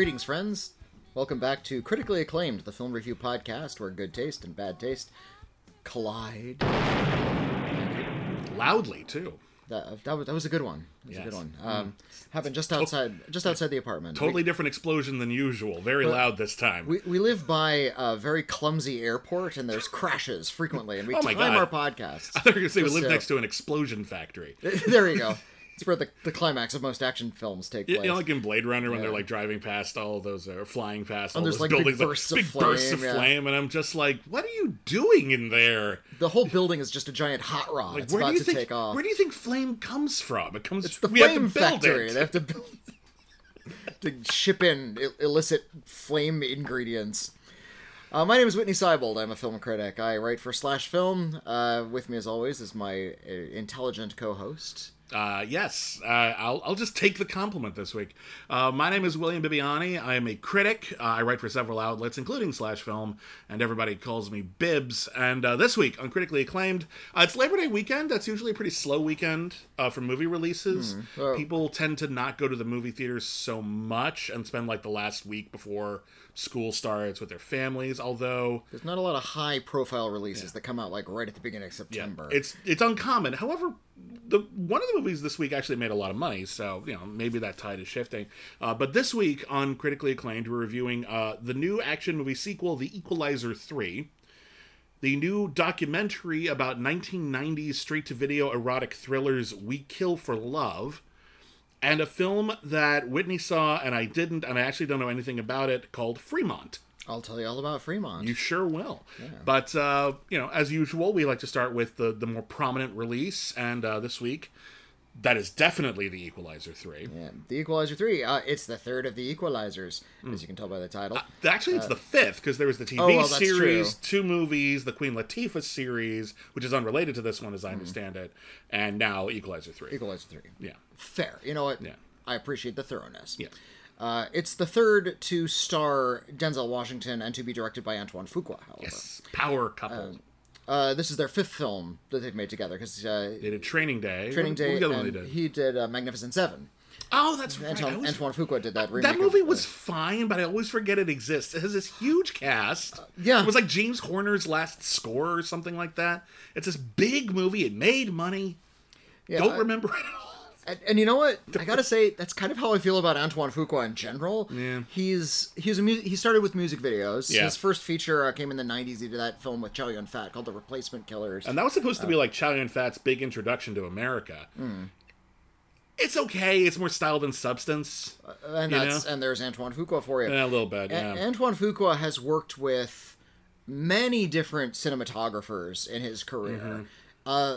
Greetings, friends. Welcome back to Critically Acclaimed, the film review podcast where good taste and bad taste collide. Loudly too. That, that, was, that was a good one. That was a good one. Um, Happened just outside, just outside the apartment. Totally different explosion than usual. Very loud this time. We, we live by a very clumsy airport, and there's crashes frequently, and we Oh my time God. our podcasts. I thought you were going to say we live next to an explosion factory. there you go. It's where the, the climax of most action films take place. You know, like in Blade Runner when Yeah. they're like driving past all those, uh, flying past all there's, those like, big buildings, bursts of big bursts of flame, yeah. flame, and I'm just like, what are you doing in there? the whole building is just a giant hot rod. Like, it's where about do you to think? take off. Where do you think flame comes from? It comes. It's the we have to flame factory. it. They have to build to ship in il- illicit flame ingredients. Uh, my name is Whitney Seibold. I'm a film critic. I write for Slash Film. Uh, with me, as always, is my uh, intelligent co-host. Uh, yes, uh, I'll, I'll just take the compliment this week. Uh, my name is William Bibbiani. I am a critic. Uh, I write for several outlets, including Slash Film, and everybody calls me Bibs. And uh, this week on Critically Acclaimed, uh, it's Labor Day weekend. That's usually a pretty slow weekend uh, for movie releases. Well- People tend to not go to the movie theaters so much and spend like the last week before school starts with their families. Although There's not a lot of high-profile releases that come out like right at the beginning of September. it's it's uncommon. However, the one of the movies this week actually made a lot of money, so you know maybe that tide is shifting. Uh, but this week on critically acclaimed, we're reviewing uh, the new action movie sequel, The Equalizer Three. The new documentary about 1990s straight to video erotic thrillers We Kill for Love, and a film that Whitney saw and I didn't, and I actually don't know anything about it, called Fremont. I'll tell you all about Fremont. You sure will. But uh, you know, as usual, we like to start with the the more prominent release, and uh, this week, that is definitely the Equalizer three. Yeah, The Equalizer 3. Uh, it's the third of the Equalizers, as you can tell by the title. Actually, it's the fifth because there was the TV Uh, oh, well, series, true. two movies, the Queen Latifah series, which is unrelated to this one as I understand it, and now Equalizer three. Equalizer 3. Yeah. Fair. You know what? Yeah. I appreciate the thoroughness. Yeah. Uh, it's the third to star Denzel Washington and to be directed by Antoine Fuqua, however. Yes. Power couple. Uh, this is their fifth film that they've made together because uh, they did Training Day. Training Day, what and did? he did uh, Magnificent Seven. Oh, that's right. Antoine, always- Antoine Fuqua did that that movie of- was fine, but I always forget it exists. It has this huge cast. yeah. It was like James Horner's last score or something like that. It's this big movie. It made money. yeah, Don't I- remember it at all. And, and you know what? I gotta say that's kind of how I feel about Antoine Fuqua in general. Yeah. He's he's a mu- he started with music videos. Yeah. His first feature uh, came in the '90s. He did that film with Chow Yun Fat called The Replacement Killers. And that was supposed to be like Chow Yun Fat's big introduction to America. Hmm. It's okay. It's more style than substance. and that's know? and there's Antoine Fuqua for you. Yeah, a little bit. A- Yeah. Antoine Fuqua has worked with many different cinematographers in his career. Mm-hmm. Uh,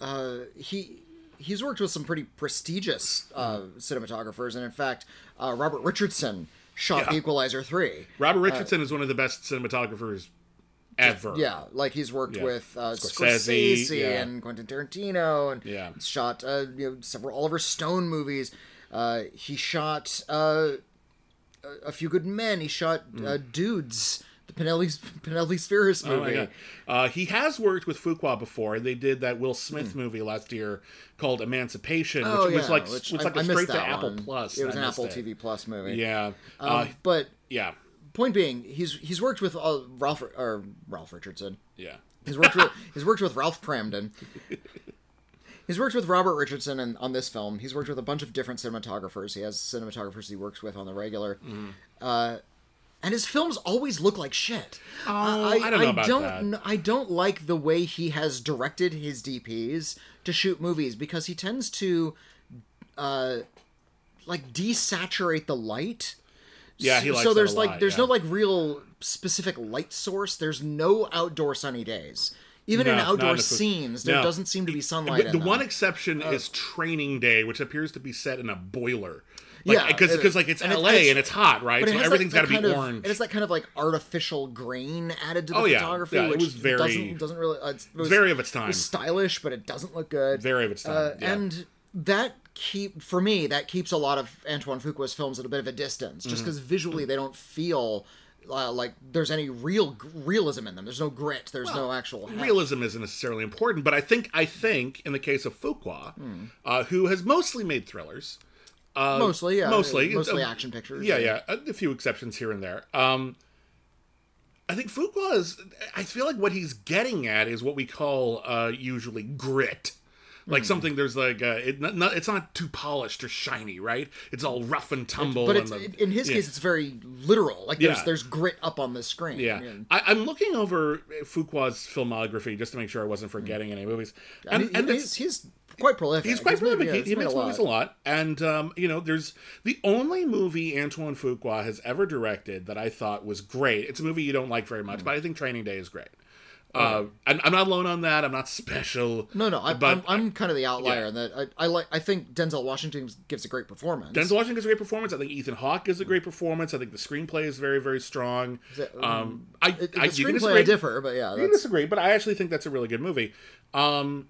uh, he he's worked with some pretty prestigious uh, cinematographers, and in fact, uh, Robert Richardson shot Yeah. Equalizer three. Robert Richardson is one of the best cinematographers ever. Yeah, like he's worked Yeah. with uh, Scorsese, Scorsese, yeah. and Quentin Tarantino, and Yeah. shot uh, you know several Oliver Stone movies. Uh, he shot uh, a, few good men. He shot uh, Dudes, the Penelope Penelope Spheeris Mm. Oh movie. Uh, he has worked with Fuqua before. They did that Will Smith Hmm. movie last year called Emancipation, which oh was like which was like I a straight to Apple one. Plus. It was I an Apple it. TV Plus movie. Yeah. Um, uh, but yeah. point being, he's he's worked with uh, Ralph or Ralph Richardson. Yeah. He's worked with he's worked with Ralph Kramden. He's worked with Robert Richardson and on this film. He's worked with a bunch of different cinematographers. He has cinematographers he works with on the regular. Mm-hmm. Uh, and his films always look like shit. Oh, I don't know about don't, that. I don't like the way he has directed his DPs to shoot movies because he tends to, uh, like desaturate the light. Yeah, he likes so that there's like there's yeah. no like real specific light source. There's no outdoor sunny days. Even in No, not outdoor in the- there no. doesn't seem to be sunlight. The, in the one exception Uh, is Training Day, which appears to be set in a boiler. Yeah, because because like it's and LA and it's- and it's hot, right? It So everything's got to be of- orange. It has that kind of like artificial grain added to the Oh, yeah. photography, Yeah, it which was very- doesn't doesn't really. Uh, it's- it was, very of its time. It was stylish, but it doesn't look good. Very of its time. Uh, yeah. And that keep for me that keeps a lot of Antoine Fuqua's films at a bit of a distance, just Mm-hmm. because visually they don't feel. Uh, like there's any real realism in them. There's no grit. There's no actual realism isn't necessarily important, but I think I think in the case of Fuqua, Hmm. uh, who has mostly made thrillers, Uh, mostly, yeah, mostly, mostly Uh, action pictures. Yeah, yeah, a, a few exceptions here and there. Um, I think Fuqua is. I feel like what he's getting at is what we call uh, usually grit. Like Hmm. something there's like uh, it, not, it's not too polished or shiny, right? It's all rough and tumble. But and the- in his yeah. case, it's very literal. Like there's Yeah. there's grit up on the screen. Yeah, I, I'm looking over Fuqua's filmography just to make sure I wasn't forgetting any movies. and And, he- and he's, he's quite prolific. He's quite made- prolific. yeah, he he makes a movies a lot, and um, you know, there's the only movie Antoine Fuqua has ever directed that I thought was great. It's a movie you don't like very Hmm. much, but I think Training Day is great. Uh, I'm, I'm not alone on that. I'm not special. No, no, I, but I'm, I'm kind of the outlier yeah. in that I, I like. I think Denzel Washington gives a great performance. Denzel Washington gives a great performance. I think Ethan Hawke gives a great performance. I think the screenplay is very, very strong. that- um, I, It- the I, screenplay disagree. I differ, but yeah, You disagree, but I actually think that's a really good movie. Um,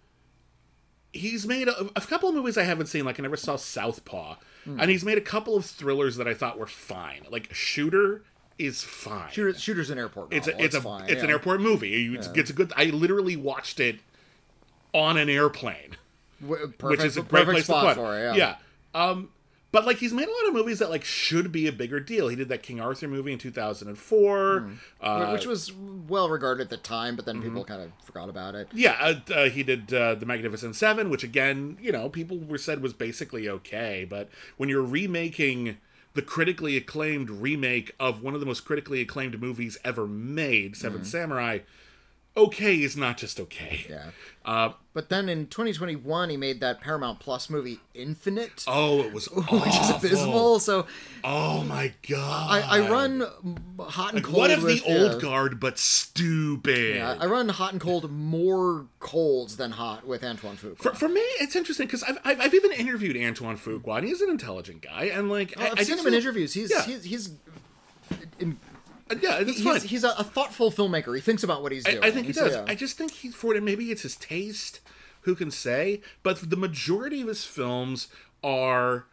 he's made a, a couple of movies I haven't seen. Like I never saw Southpaw, Hmm. and he's made a couple of thrillers that I thought were fine. Like Shooter is fine. Shooter, Shooter's an airport. it's a it's a fine, it's an airport movie. It's, it's a good. I literally watched it on an airplane W- Perfect, which is a great perfect place spot to put. for it. Yeah. yeah. Um, but like he's made a lot of movies that like should be a bigger deal. He did that King Arthur movie in 2004. Hmm. Uh, which was well regarded at the time, but then Mm-hmm. people kind of forgot about it. yeah, uh, uh, he did uh, the Magnificent Seven, which again, you know, people were said was basically okay. But when you're remaking the critically acclaimed remake of one of the most critically acclaimed movies ever made, 7 mm-hmm. Samurai, okay is not just okay. Yeah. Uh, But then in 2021, he made that Paramount Plus movie Infinite, oh, it was which is abysmal. So Oh my god! I, I run hot and cold. What if the old guard but stupid? yeah, I run hot and cold more colds than hot with Antoine Fuqua. For, for me, it's interesting because I've, I've, I've even interviewed Antoine Fuqua, and he's an intelligent guy, and like I, I've I seen him in interviews. He's yeah. he's he's, in, Yeah, it's fine. he's, he's a, a thoughtful filmmaker. He thinks about what he's doing. I, I think he So, does. yeah. I just think he for it. Maybe it's his taste. Who can say? But the majority of his films are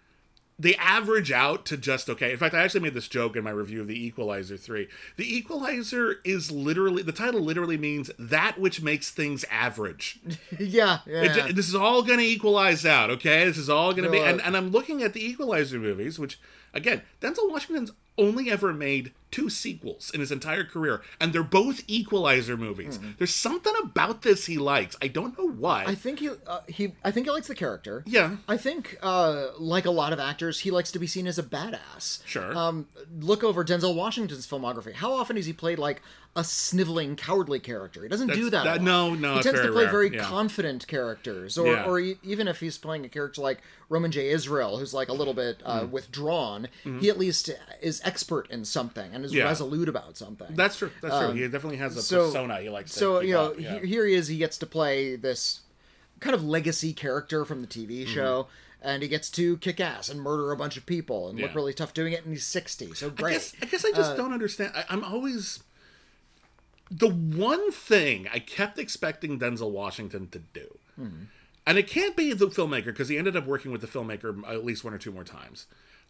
they average out to just okay. In fact, I actually made this joke in my review of The Equalizer 3. The Equalizer is literally the title literally means that which makes things average. yeah, yeah. It this is all going to equalize out, okay? This is all going to be. Uh, And, and I'm looking at the Equalizer movies, which, again, Denzel Washington's only ever made two sequels in his entire career, and they're both Equalizer movies. There's something about this he likes. I don't know what. Hmm. I think he uh, he I think he likes the character. yeah. I think, uh, like a lot of actors, he likes to be seen as a badass. Sure. Um, look over Denzel Washington's filmography. How often has he played like a sniveling, cowardly character? He doesn't do that. that- no, no, He tends to play rare, very yeah. confident characters, or Yeah. or even if he's playing a character like Roman J. Israel, who's like a little bit uh, Mm. withdrawn, he at least is expert in something and is Mm-hmm. Yeah. resolute about something. That's true. That's true. He definitely has a Um, so- persona he likes so you know yeah. he- here he is he gets to play this kind of legacy character from the tv Mm-hmm. show and he gets to kick ass and murder a bunch of people and look really tough doing it and he's 60 so I great guess, I guess I just don't understand. I, I'm always the one thing I kept expecting Denzel Washington to do, and it can't be the filmmaker because he ended up working with the filmmaker at least one or two more times.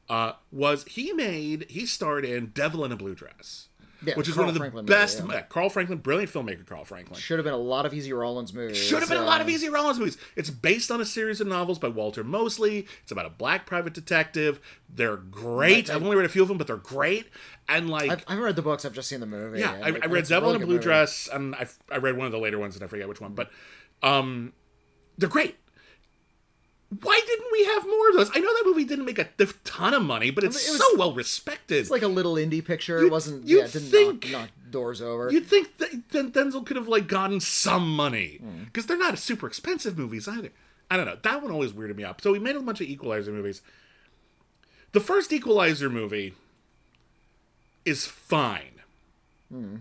Uh, was he made? He starred in Devil in a Blue Dress, Yeah, which is Carl one of the Franklin movie, best. yeah. Carl Franklin, brilliant filmmaker. Carl Franklin. should have been a lot of easy rawlins movies Should have been a lot of uh, Easy Rawlins movies. It's based on a series of novels by Walter Mosley. It's about a black private detective. They're great. I- I've only read a few of them, but they're great. And like, I've, I haven't read the books i've just seen the movie yeah, I, I read Devil really in a Blue movie. Dress, and I, I read one of the later ones, and I forget which one. But um, they're great. Why didn't we have more of those? I know that movie didn't make a ton of money, but it's it was- so well respected. it's like a little indie picture You'd- it wasn't you'd yeah didn't think- knock, knock doors over You'd think that Denzel could have like gotten some money because they're not super expensive movies either. I don't know. That one always weirded me out. So we made a bunch of Equalizer movies. The first Equalizer movie is fine. Hmm.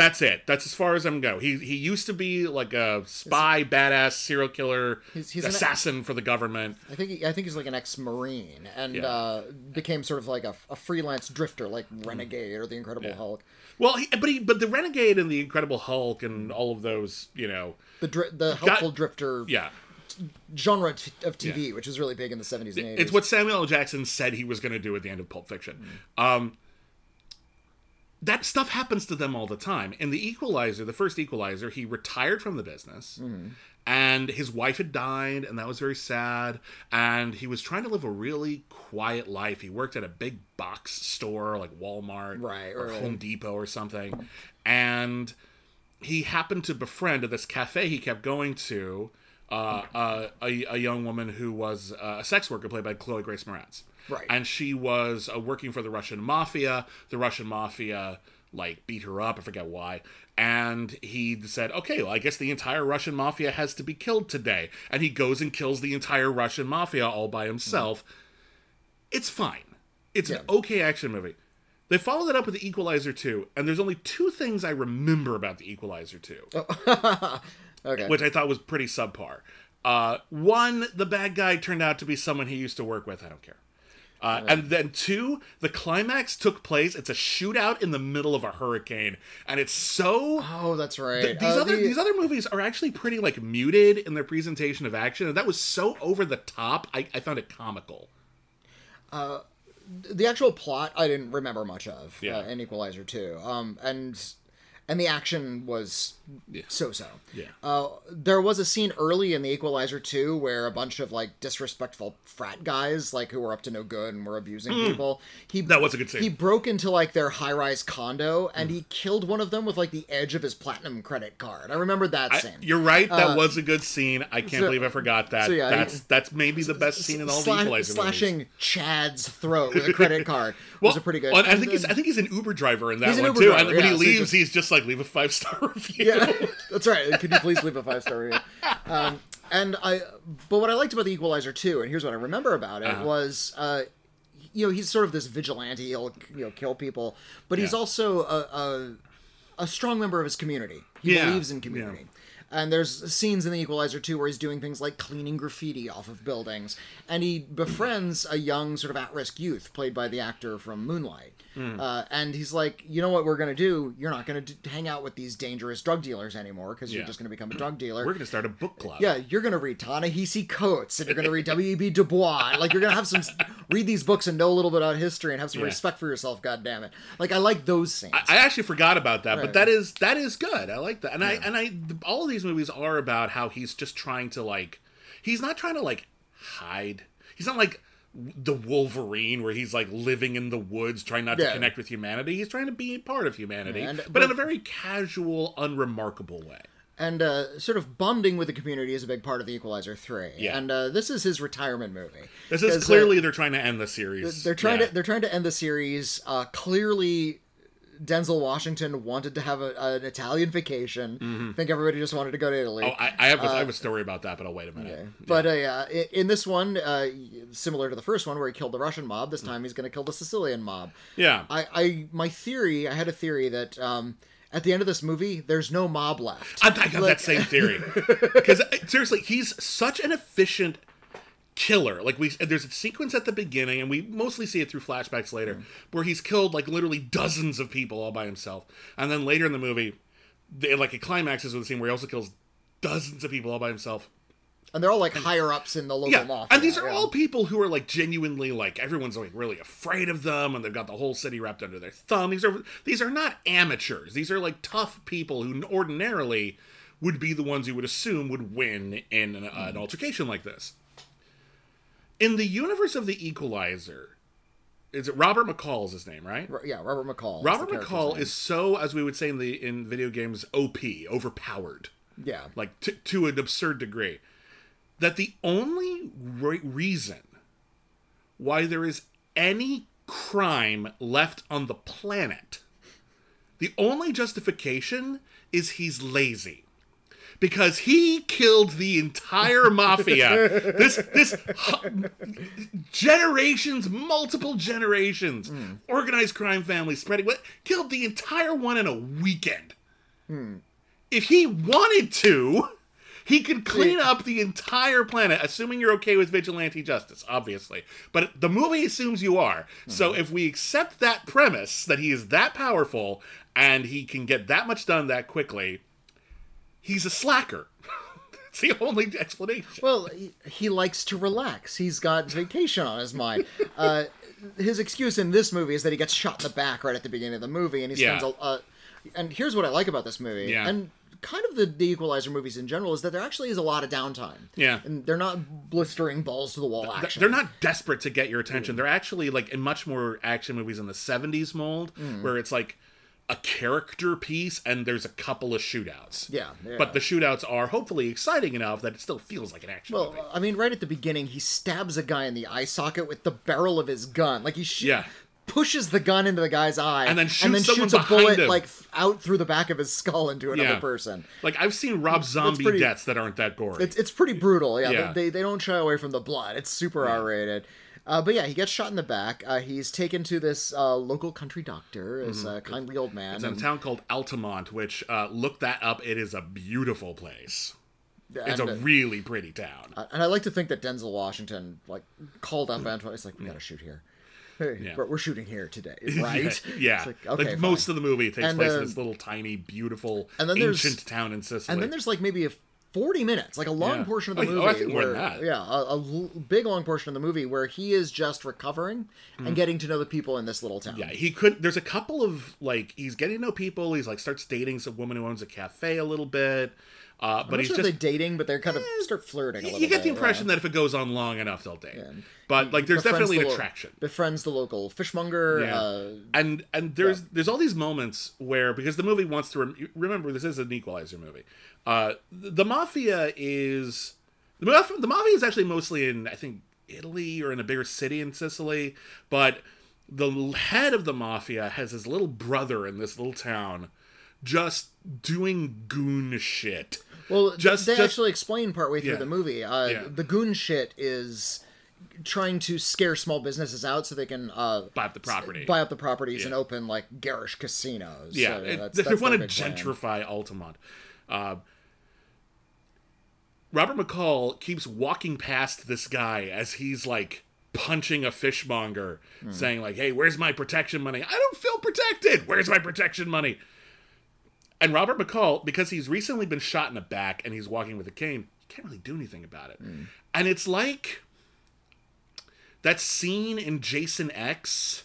That's it. That's as far as I'm go. He he used to be like a spy, badass, serial killer, He's- he's an- assassin for the government. I think he, I think he's like an ex-marine and Yeah. uh, became sort of like a, a freelance drifter, like Renegade or the Incredible Hulk. Well, he, but he but the Renegade and the Incredible Hulk and all of those, you know, The dri- the helpful drifter yeah. genre t- of TV, which was really big in the seventies and eighties. It's what Samuel L. Jackson said he was going to do at the end of Pulp Fiction. Um, that stuff happens to them all the time. In the Equalizer, the first Equalizer, he retired from the business, and his wife had died, and that was very sad. And he was trying to live a really quiet life. He worked at a big box store like Walmart Right, or right. Home Depot or something, and he happened to befriend at this cafe he kept going to uh, uh, a, a young woman who was uh, a sex worker played by Chloe Grace Moretz. Right. And she was uh, working for the Russian mafia. The Russian mafia like beat her up. I forget why. And he said, "Okay, well, I guess the entire Russian mafia has to be killed today." And he goes and kills the entire Russian mafia all by himself. It's fine. It's an okay action movie. They followed it up with the Equalizer 2, and there's only two things I remember about the Equalizer 2 Okay. which I thought was pretty subpar. Uh, one, the bad guy turned out to be someone he used to work with. I don't care. Uh, and then two, the climax took place. It's a shootout in the middle of a hurricane, and it's so. oh, that's right. th- these Uh, other the- these other movies are actually pretty like muted in their presentation of action, and that was so over the top. I, I found it comical. the actual plot I didn't remember much of Yeah. uh, in Equalizer 2. Um, and and the action was so-so. Yeah. Uh, there was a scene early in the Equalizer 2 where a bunch of like disrespectful frat guys, like who were up to no good and were abusing mm. people. He. That was a good scene. He broke into like their high-rise condo and mm. he killed one of them with like the edge of his platinum credit card. I remember that I- scene. you're right. That uh, was a good scene. I can't so- believe I forgot that. so yeah, that's he- that's maybe the best scene in all Sla- the Equalizer movies. slashing Chad's throat with a credit card was a pretty good. Well, I think he's I think he's an Uber driver in that He's one Uber too. driver, and when yeah, he so leaves, just- he's just like leave a five star review. yeah, that's right. Could you please leave a five star review? Um, and I, but what I liked about the Equalizer too, and here's what I remember about it Uh-huh. was, uh, you know, he's sort of this vigilante. He'll you know kill people, but he's Yeah. also a, a a strong member of his community. He Yeah, believes in community. And there's scenes in the Equalizer 2 where he's doing things like cleaning graffiti off of buildings. And he befriends a young, sort of at risk youth, played by the actor from Moonlight. Hmm. Uh, and he's like, you know what we're going to do? You're not going to hang out with these dangerous drug dealers anymore because you're Yeah. just going to become a drug dealer. We're gonna start a book club. Yeah, you're gonna read Ta-Nehisi Coates, and you're gonna read W.E.B. Du Bois. Like you're gonna have some read these books and know a little bit about history and have some Yeah. respect for yourself. God damn it! Like I like those scenes. I actually forgot about that, Right. but that is that is good. I like that, and I and I th- all of these movies are about how he's just trying to like, he's not trying to like hide. He's not like the Wolverine where he's like living in the woods trying not to connect with humanity. He's trying to be a part of humanity, Yeah, and- but, but- in a very casual, unremarkable way. and uh, sort of bonding with the community is a big part of the Equalizer Three. Yeah. And uh, this is his retirement movie. This is uh, clearly they're trying to end the series. they're trying Yeah. to they're trying to end the series. Uh, clearly, Denzel Washington wanted to have a, an Italian vacation. I think everybody just wanted to go to Italy. Mm-hmm. Oh, I, I have a, I have a story about that, but I'll wait a minute. But uh, yeah, i- in this one, uh, similar to the first one where he killed the Russian mob, this time he's going to kill the Sicilian mob. Yeah. I, I, my theory, I had a theory that um, at the end of this movie, there's no mob left. I, I got Like- that same theory. Because seriously, he's such an efficient killer. Like we, there's a sequence at the beginning, and we mostly see it through flashbacks later, mm-hmm. where he's killed like literally dozens of people all by himself, and then later in the movie, they, like it climaxes with a scene where he also kills dozens of people all by himself. And they're all like higher ups in the local Yeah, mafia. and these are yeah. all people who are like genuinely like everyone's like really afraid of them, and they've got the whole city wrapped under their thumb. These are these are not amateurs. These are like tough people who ordinarily would be the ones you would assume would win in an, an mm-hmm. altercation like this. In the universe of the Equalizer, is it Robert McCall is his name, right? Yeah, Robert McCall. Robert McCall name. is so, as we would say in the in video games, OP, overpowered yeah, like to, to an absurd degree that the only re- reason why there is any crime left on the planet the only justification is he's lazy because he killed the entire mafia. This this generations multiple generations hmm. organized crime family spreading what killed the entire one in a weekend. Hmm. If he wanted to, he could clean up the entire planet, assuming you're okay with vigilante justice, obviously. But the movie assumes you are. So hmm. if we accept that premise that he is that powerful and he can get that much done that quickly, he's a slacker. It's the only explanation. Well, he, he likes to relax. He's got vacation on his mind. Uh, his excuse in this movie is that he gets shot in the back right at the beginning of the movie, and he spends Yeah. a. Uh, and here's what I like about this movie, Yeah. and kind of the, the Equalizer movies in general is that there actually is a lot of downtime. Yeah. and they're not blistering balls to the wall action. They're not desperate to get your attention. They're actually like in much more action movies in the 70s mold Mm. where it's like a character piece and there's a couple of shootouts. Yeah, yeah. But the shootouts are hopefully exciting enough that it still feels like an action Well, movie. I mean, right at the beginning, he stabs a guy in the eye socket with the barrel of his gun. Like he sh- Yeah. pushes the gun into the guy's eye, And then shoots someone shoots a bullet him. like out through the back of his skull into another Yeah. person. Like I've seen Rob Zombie pretty- deaths that aren't that gory. It's it's pretty brutal. Yeah, Yeah. They, they don't shy away from the blood. It's super R rated. Uh, but yeah, he gets shot in the back. Uh, he's taken to this uh, local country doctor, this a kindly old man. Mm-hmm. It's in a town called Altamonte, which uh, look that up. It is a beautiful place. It's a uh, really pretty town. and I like to think that Denzel Washington like called up Antoine. He's like, "We gotta shoot here. Hey, Yeah. we're shooting here today, right?" Yeah, It's like, like, most of the movie takes And, place uh, in this little tiny, beautiful, and then ancient town in Sicily. And then there's like maybe a 40 minutes, like a long Yeah. portion of the Oh, movie. oh, I think where, that. Yeah, a, a l- big long portion of the movie where he is just recovering and getting to know the people in this little town. Mm. yeah, he could. There's a couple of like he's getting to know people. He's like starts dating some woman who owns a cafe a little bit. Uh, but I'm he's sure just they're dating, but they're kind of start flirting a little you get bit, the impression yeah. that if it goes on long enough, they'll date. But like, there's definitely the an lo- attraction. Befriends the local fishmonger. Yeah. Uh, and and there's there's all these moments where because the movie wants to rem- remember this is an equalizer movie uh the, the mafia is the mafia, the mafia is actually mostly in i think italy or in a bigger city in sicily but the head of the mafia has his little brother in this little town just doing goon shit well, Just- they just- actually explain partway through Yeah. the movie. Uh, Yeah. The goon shit is trying to scare small businesses out so they can uh, buy up the property buy up the properties and open like garish casinos. Yeah, So, it- that's, they that's want to big plan. gentrify Altamonte. Uh, Robert McCall keeps walking past this guy as he's like punching a fishmonger, Hmm. saying like, "Hey, where's my protection money? I don't feel protected. Where's my protection money?" And Robert McCall, because he's recently been shot in the back and he's walking with a cane, he can't really do anything about it. Hmm. And it's like that scene in Jason X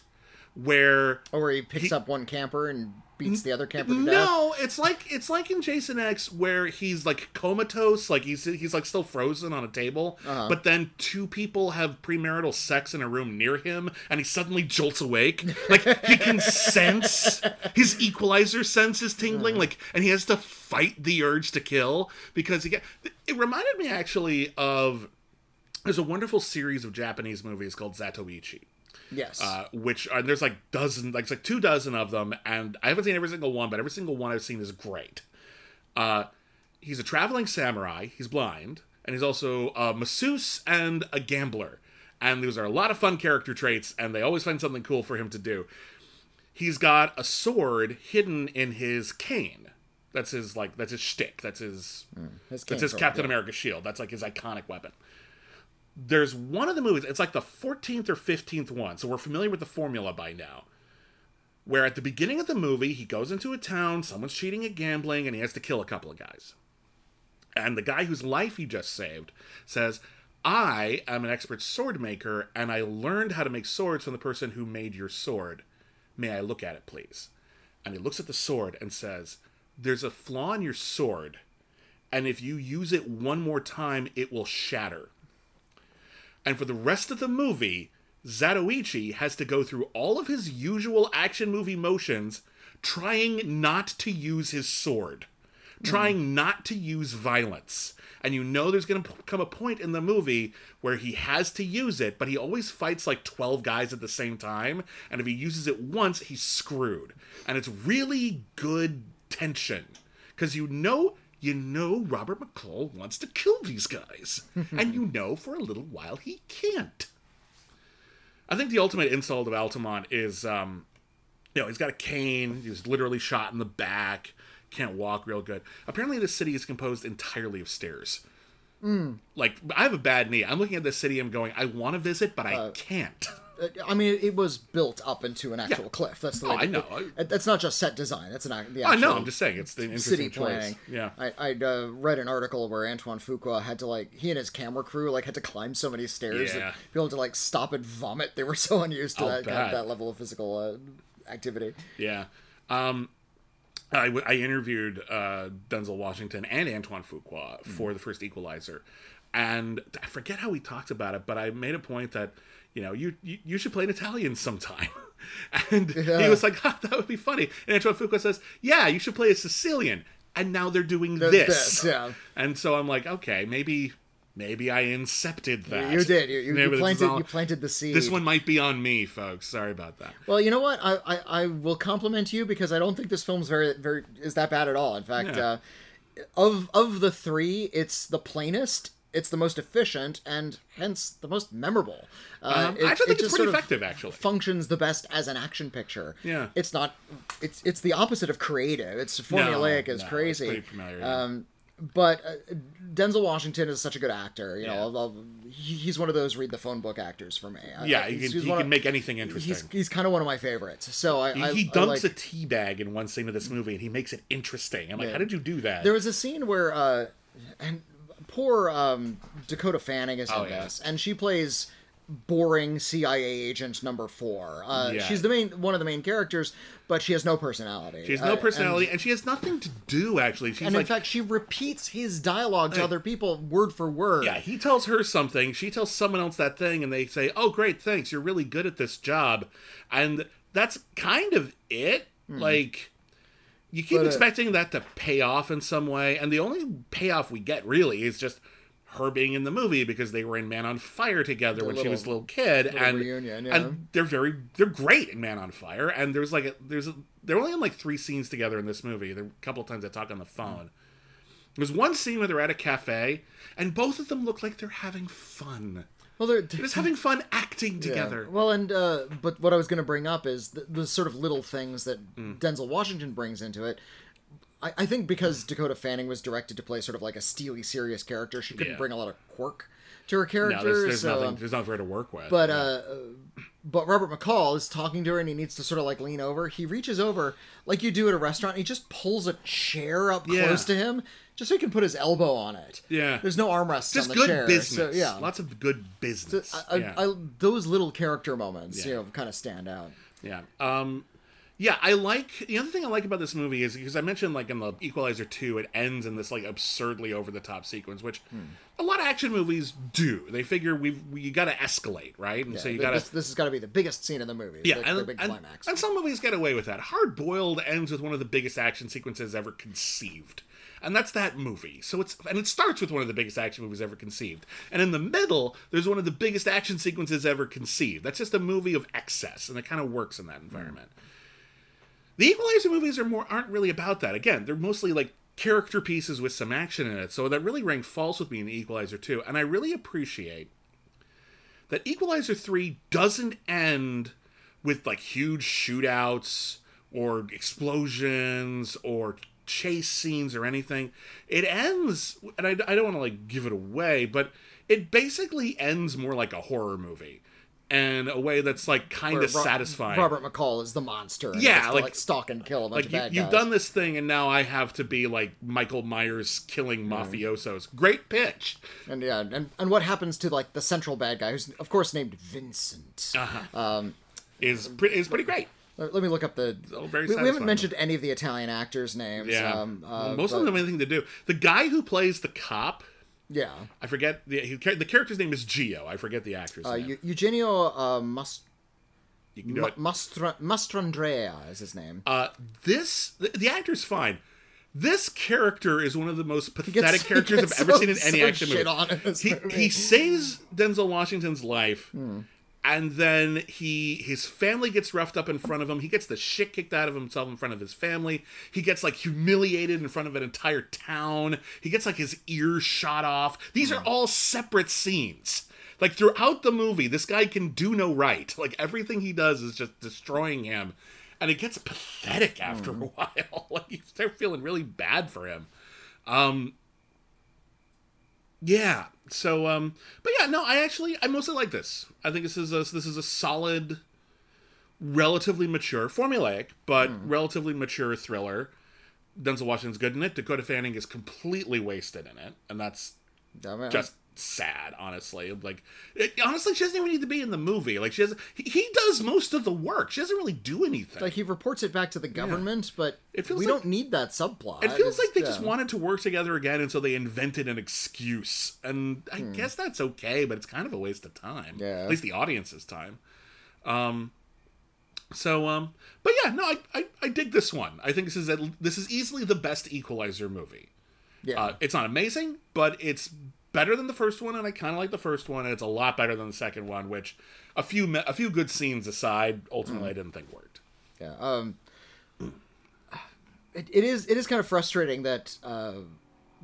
where Or where he picks He- up one camper and beats the other camper to death. no, it's like it's like in Jason X where he's like comatose, like he's he's like still frozen on a table, Uh-huh. but then two people have premarital sex in a room near him, and he suddenly jolts awake. Like he can sense his equalizer sense is tingling, Uh-huh. like, and he has to fight the urge to kill because he get. It reminded me actually of there's a wonderful series of Japanese movies called Zatoichi Yes. uh, which are there's like dozen, like it's like two dozen of them, and I haven't seen every single one, but every single one I've seen is great. Uh, he's a traveling samurai. He's blind, and he's also a masseuse and a gambler. And those are a lot of fun character traits, and they always find something cool for him to do. He's got a sword hidden in his cane. That's his like that's his shtick. That's his His that's his Captain yeah. America shield. That's like his iconic weapon. There's one of the movies, it's like the 14th or 15th one, so we're familiar with the formula by now. Where at the beginning of the movie, he goes into a town, someone's cheating at gambling, and he has to kill a couple of guys. And the guy whose life he just saved says, I am an expert sword maker, and I learned how to make swords from the person who made your sword. May I look at it, please? And he looks at the sword and says, There's a flaw in your sword, and if you use it one more time, it will shatter. And for the rest of the movie, Zatoichi has to go through all of his usual action movie motions, trying not to use his sword, trying mm-hmm. not to use violence. And you know there's going to come a point in the movie where he has to use it, but he always fights like 12 guys at the same time. And if he uses it once, he's screwed. And it's really good tension. Because you know you know Robert McCall wants to kill these guys. and you know for a little while he can't. I think the ultimate insult of Altamonte is um you know, he's got a cane, he was literally shot in the back, can't walk real good. Apparently this city is composed entirely of stairs. Like I have a bad knee. I'm looking at this city I'm going, I want to visit, but I can't. I mean, it, was built up into an actual cliff. That's the Oh, way. I know. it- that's not just set design. That's an the I know, I'm just saying it's the interesting city choice. planning. Yeah. I I uh, read an article where Antoine Fuqua had to like he and his camera crew like had to climb so many stairs Yeah. that people had to like stop and vomit. They were so unused to I'll that kind of, that level of physical uh, activity. Yeah. Um, I, w- I interviewed uh, Denzel Washington and Antoine Fuqua for the first Equalizer, and I forget how we talked about it, but I made a point that you know you you, you should play an Italian sometime. And he was like, "Ah, "That would be funny." And Antoine Fuqua says, "Yeah, you should play a Sicilian." And now they're doing this. this, yeah. And so I'm like, okay, maybe maybe I incepted that. You did. You, you, you planted. all- You planted the seed. This one might be on me, folks. Sorry about that. Well, you know what? I, I, I will compliment you because I don't think this film's very very is that bad at all. In fact, Yeah. uh, of of the three, it's the plainest, it's the most efficient, and hence the most memorable. Uh, Um, it- I actually think it's pretty effective, actually. Functions the best as an action picture. Yeah. it's not. It's it's the opposite of creative. It's formulaic as no, it's crazy. pretty familiar, yeah. Um, but uh, Denzel Washington is such a good actor. You know, Yeah. I'll, I'll, he's one of those read the phone book actors for me. I- Yeah, I- he can, he can of- make anything interesting. He's he's kind of one of my favorites. So I He, he dunks like, a tea bag in one scene of this movie, and he makes it interesting. I'm like, Yeah. how did you do that? There was a scene where uh, and poor um, Dakota Fanning is in Oh, yeah. this, and she plays boring CIA agent number four. Uh, Yeah. She's the main one of the main characters, but she has no personality. she has Uh, no and- personality, and, she has nothing to do. Actually, she's And, like, in fact, she repeats his dialogue to other people word for word. yeah, he tells her something, she tells someone else that thing, and they say, "Oh, great, thanks, you're really good at this job," and that's kind of it. Like. You keep. But, uh, expecting that to pay off in some way, and the only payoff we get really is just her being in the movie because they were in Man on Fire together when she was a little kid, and reunion, yeah. and they're very they're great in Man on Fire, and there's like a, there's a, they're only in like three scenes together in this movie. There a couple of times they talk on the phone. There's one scene where they're at a cafe, and both of them look like they're having fun. Well, they're, They're just having fun acting Yeah. together. Well, and uh, but what I was going to bring up is the, the sort of little things that Mm. Denzel Washington brings into it. I, I think because Dakota Fanning was directed to play sort of like a steely, serious character, she couldn't Yeah. bring a lot of quirk to her character. No, there's, there's so, nothing. um, There's nothing for her to work with. but Yeah. uh, but Robert McCall is talking to her, and he needs to sort of like lean over. He reaches over like you do at a restaurant. And he just pulls a chair up Yeah. close to him, just so he can put his elbow on it. Yeah. there's no armrests just on the good chair. business. So, yeah, lots of good business. I, I, yeah. I, those little character moments, Yeah. you know, kind of stand out. Yeah. Um yeah, I like the other thing I like about this movie is because I mentioned like in the Equalizer 2 it ends in this like absurdly over the top sequence which Hmm. a lot of action movies do. They figure we we you got to escalate, right? And so you got this, to this has got to be the biggest scene in the movie. yeah, the, and, the big and- climax. and some movies get away with that. Hard Boiled ends with one of the biggest action sequences ever conceived. And that's that movie. So it's and it starts with one of the biggest action movies ever conceived. And in the middle, there's one of the biggest action sequences ever conceived. That's just a movie of excess, and it kind of works in that environment. The Equalizer movies are more aren't really about that. Again, they're mostly like character pieces with some action in it. So that really rang false with me in the Equalizer 2. And I really appreciate that Equalizer 3 doesn't end with like huge shootouts or explosions or chase scenes or anything. It ends, and I, I don't want to like give it away, but it basically ends more like a horror movie and a way that's like kind of satisfying. Robert McCall is the monster. and Yeah, has to, like- like, stalk and kill a bunch like of you, bad you've done this thing and now I have to be like Michael Myers killing mafiosos. Great pitch. And yeah, and, and what happens to like the central bad guy, who's of course named Vincent? Uh-huh. Um, Is pre- is pretty great. Let me look up the. Oh, we, we haven't mentioned any of the Italian actors' names. Yeah. Um, uh, Well, most but- of them have anything to do. The guy who plays the cop, Yeah. I forget the he, the character's name is Gio. I forget the actor's Uh, name. Eugenio uh, Must, you can do it. Mastra, Mastrandrea is his name. Uh, this the, the actor's fine. This character is one of the most pathetic he characters I've gets ever seen in any so action movie. on in this he, he saves Denzel Washington's life, Hmm. And then he his family gets roughed up in front of him. He gets the shit kicked out of himself in front of his family. He gets like humiliated in front of an entire town. He gets like his ears shot off. These Hmm. are all separate scenes. Like throughout the movie, this guy can do no right. Like everything he does is just destroying him. And it gets pathetic after Hmm. a while. like you start feeling really bad for him. Um Yeah. So um but yeah, no, I actually I mostly like this. I think this is a this is a solid relatively mature, formulaic, but relatively mature thriller. Denzel Washington's good in it. Dakota Fanning is completely wasted in it, and that's I mean, just sad, honestly. Like, it, honestly, she doesn't even need to be in the movie. Like, she doesn't. He, he does most of the work. She doesn't really do anything. Like he reports it back to the government, but It feels we like- don't need that subplot. it feels It's- like they just wanted to work together again, and so they invented an excuse. And I Hmm. guess that's okay, but it's kind of a waste of time. Yeah. At least the audience's time. Um. So um, but yeah, no, I, I I dig this one. I think this is at, this is easily the best Equalizer movie. Yeah. Uh, it's not amazing, but it's better than the first one, and I kind of like the first one, and it's a lot better than the second one. Which, a few a few good scenes aside, ultimately I didn't think worked. Yeah. Um, it, it is it is kind of frustrating that uh,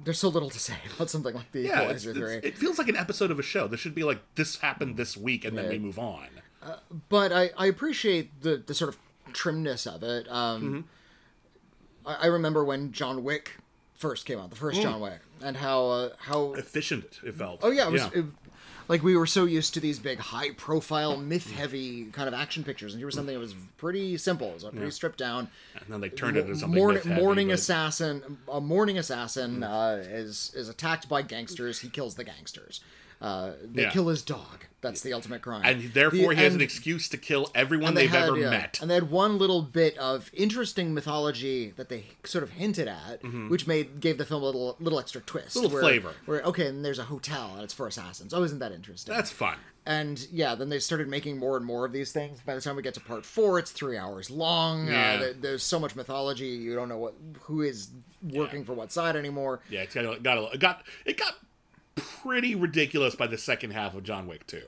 there's so little to say about something like the Yeah, it's, it's- Three. it feels like an episode of a show. This should be like this happened this week, and then we move on. but I, I appreciate the the sort of trimness of it. Um, I, I remember when John Wick first came out, the first John Wick, and how uh, how Efficient, it felt. oh yeah, it was It, like we were so used to these big high profile myth heavy kind of action pictures, and here was something that was pretty simple, it was pretty stripped down. and then they turned it into something. Morning, myth-heavy, morning but- assassin, a morning assassin uh, is is attacked by gangsters. He kills the gangsters. Uh, they Yeah. kill his dog. That's the ultimate crime. and therefore The- he has an excuse to kill everyone and they they've had, ever yeah, met. And they had one little bit of interesting mythology that they sort of hinted at, which made gave the film a little little extra twist, Mm-hmm. Little where- flavor. Where okay, and there's a hotel and it's for assassins. Oh, isn't that interesting? That's fun. and yeah, then they started making more and more of these things. By the time we get to part four, it's three hours long. Yeah. Uh, there, there's so much mythology, you don't know what who is working for what side anymore. Yeah, it's got a, got got it got pretty ridiculous by the second half of John Wick 2.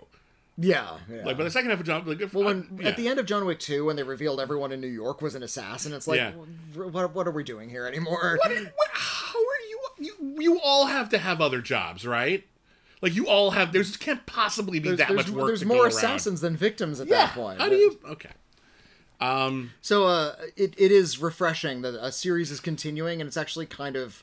Yeah, yeah. Like by the second half of John like if, well, when, yeah. at the end of John Wick 2, when they revealed everyone in New York was an assassin, it's like, Yeah. what, what are we doing here anymore? What, what, how are you, you? You all have to have other jobs, right? Like you all have. There's can't possibly be There's, that there's, much work. there's to more assassins than victims at that point. How do you? Okay. Um. So uh, it, it is refreshing that a series is continuing and it's actually kind of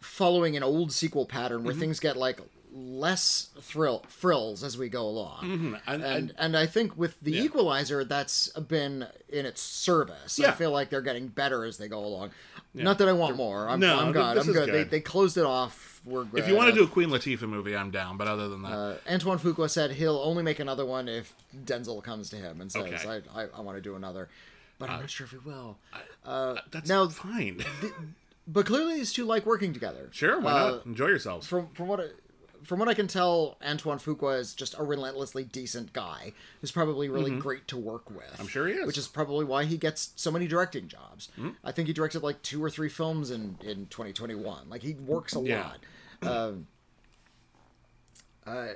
following an old sequel pattern Mm-hmm. where things get like less thrill frills as we go along. Mm-hmm. And, And and I think with the Equalizer, that's been in its service. I feel like they're getting better as they go along. Not that I want more. I'm, No, I'm good. I'm is good. They, they closed it off. We're good. if you want to do a Queen Latifah movie, I'm down. But other than that, Uh, Antoine Fuqua said he'll only make another one if Denzel comes to him and says, Okay. I, I, I want to do another. But I'm not sure if he will. that's now- fine. But clearly these two like working together. sure, why Uh, not? Enjoy yourselves. From, from what I, from what I can tell, Antoine Fuqua is just a relentlessly decent guy who's probably really great to work with. I'm Mm-hmm. sure he is. Which is probably why he gets so many directing jobs. Mm-hmm. I think he directed like two or three films in, in 2021. Like he works a Yeah. lot. Um, I,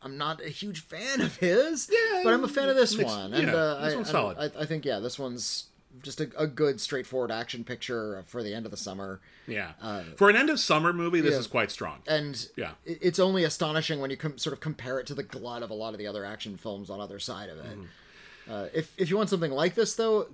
I'm not a huge fan of his, Yeah, but I'm a fan of this it's- one. And yeah, uh, this I, one's solid. I, I think yeah, this one's just a, a good, straightforward action picture for the end of the summer. yeah. For an end of summer movie, this uh, yeah. is quite strong. and Yeah. it's only astonishing when you com- sort of compare it to the glut of a lot of the other action films on other side of it. Mm-hmm. Uh, if if you want something like this, though,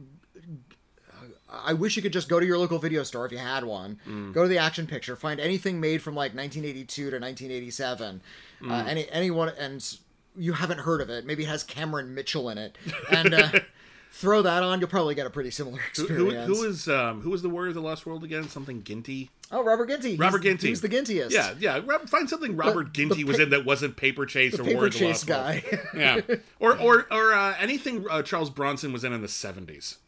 I wish you could just go to your local video store if you had one. Mm. Go to the action picture, find anything made from like 1982 to 1987, Mm. uh, any anyone, and you haven't heard of it. Maybe it has Cameron Mitchell in it, and uh, throw that on. You'll probably get a pretty similar Who, experience. who is um who was the warrior of the lost world again? Something Ginty. oh, Robert Ginty. Robert He's- Ginty. He's the Gintiest. Yeah, yeah. Rob- Find something Robert the Ginty was pa- in that wasn't Paper Chase or paper War of the Lost World. guy. yeah, or or or uh, anything uh, Charles Bronson was in in the seventies.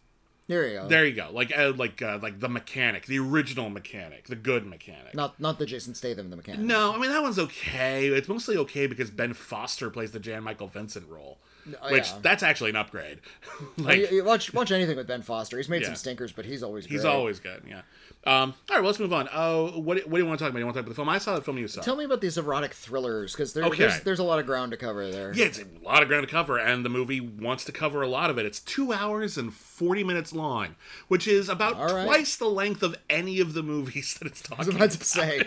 there you go. There you go, like uh, like uh, like the mechanic, the original mechanic, the good mechanic. Not not the Jason Statham, the mechanic. No, I mean that one's okay. It's mostly okay because Ben Foster plays the Jan Michael Vincent role, Oh, which yeah. that's actually an upgrade. like You- you watch watch anything with Ben Foster. He's made Yeah. some stinkers, but he's always he's always good. Yeah. Um, all right, well, let's move on. Oh, what, what do you want to talk about? You want to talk about the film? I saw the film you saw. Tell me about these erotic thrillers because there, Okay. there's there's a lot of ground to cover there. Yeah, it's a lot of ground to cover, and the movie wants to cover a lot of it. It's two hours and 40 minutes long, which is about right. twice the length of any of the movies that it's I was talking about about. to say,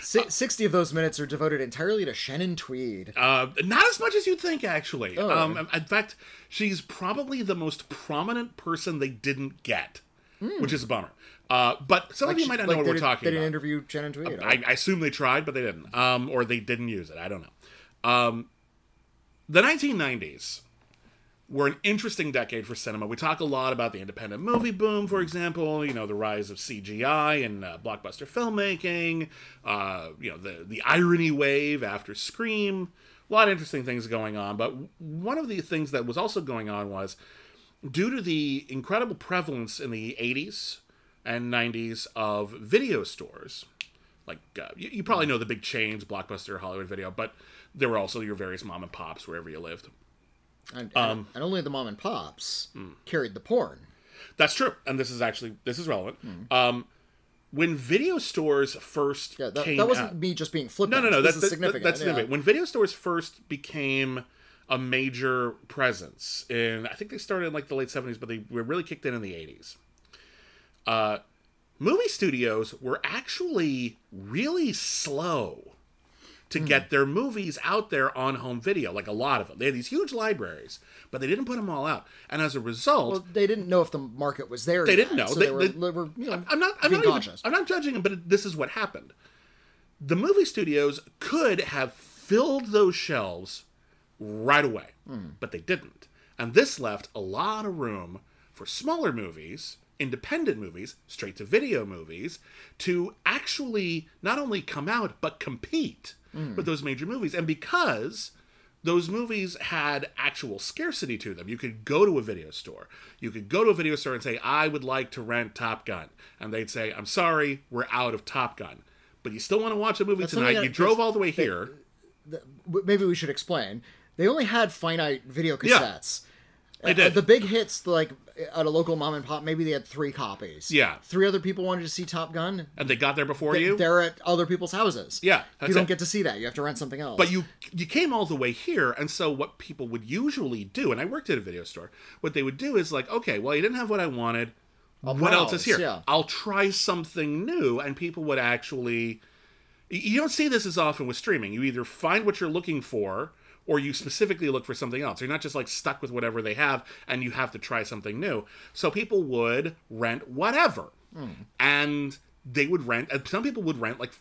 si- sixty of those minutes are devoted entirely to Shannon Tweed. Uh, not as much as you'd think, actually. Oh. Um, in fact, she's probably the most prominent person they didn't get, which is a bummer. Uh, but some of you might not like, know what we're talking They didn't about. interview Shannon Tweed. I, I assume they tried, but they didn't. Um, or they didn't use it. I don't know. Um, the 1990s were an interesting decade for cinema. We talk a lot about the independent movie boom, for example. You know, the rise of CGI and uh, blockbuster filmmaking. Uh, you know, the the irony wave after Scream. A lot of interesting things going on. But one of the things that was also going on was due to the incredible prevalence in the 80s and 90s of video stores. Like uh, you, you probably know the big chains, Blockbuster, Hollywood Video, but there were also your various mom and pops wherever you lived. And, Um, and, only the mom and pops hmm. carried the porn. That's true, and this is actually this is relevant. Um, when video stores first Yeah, that, that wasn't out, me just being flippant. no, no, no, This that, is that- significant. that's yeah. significant. When video stores first became a major presence in, I think they started in like the late seventies, but they were really kicked in in the eighties. Uh, movie studios were actually really slow to Hmm. get their movies out there on home video. Like a lot of them, they had these huge libraries, but they didn't put them all out, and as a result, Well, they didn't know if the market was there. They yet, didn't know. So They- they, were, they- were, you know, I'm not. I'm not even. I'm not judging them, but it- this is what happened. The movie studios could have filled those shelves right away, Hmm. but they didn't, and this left a lot of room for smaller movies, independent movies, straight to video movies, to actually not only come out but compete Hmm. with those major movies, and because those movies had actual scarcity to them. You could go to a video store. You could go to a video store and say, I would like to rent Top Gun. And they'd say, I'm sorry, we're out of Top Gun. But you still want to watch a movie something tonight. that- You drove all the way here. W- Maybe we should explain. They only had finite video cassettes. They Uh, did. the big hits, like at a local mom and pop, maybe they had three copies. Yeah. Three other people wanted to see Top Gun. And they got there before you. They're at other people's houses. Yeah, that's you don't it. get to see that. You have to rent something else. But you you came all the way here, and so what people would usually do, and I worked at a video store, what they would do is like, okay, well, you didn't have what I wanted. what else is here? yeah. I'll try something new, and people would actually. You don't see this as often with streaming. You either find what you're looking for, or you specifically look for something else. You're not just like stuck with whatever they have, and you have to try something new. So people would rent whatever, Hmm. and they would rent. And some people would rent like.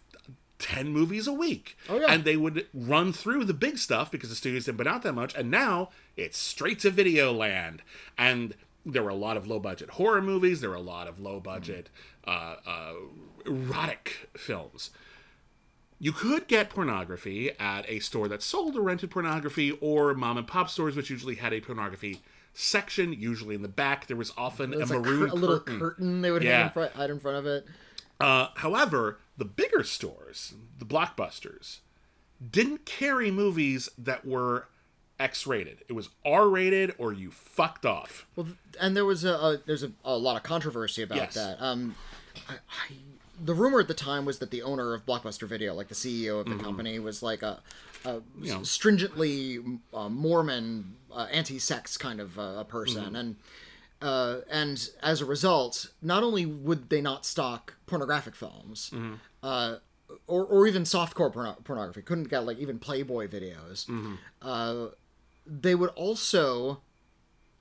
10 movies a week. Oh, yeah. And they would run through the big stuff because the studios didn't put out that much. And now it's straight to video land. And there were a lot of low budget horror movies. There were a lot of low budget uh, uh, erotic films. You could get pornography at a store that sold or rented pornography, or mom and pop stores, which usually had a pornography section. Usually in the back, there was often There's a like maroon cur- a little curtain. curtain they would Yeah. hang in front, hide in front of it. Uh, however, the bigger stores, the blockbusters, didn't carry movies that were X-rated. It was R-rated, or you fucked off. Well, and there was a, a there's a, a lot of controversy about Yes. that. Um, I, I, the rumor at the time was that the owner of Blockbuster Video, like the CEO of the company, was like a, a Mm-hmm. Stringently uh, Mormon, uh, anti-sex kind of uh, a person, Mm-hmm. and uh, and as a result, not only would they not stock pornographic films. Mm-hmm. Uh, or, or even softcore porno- pornography couldn't get like even Playboy videos. Mm-hmm. Uh, they would also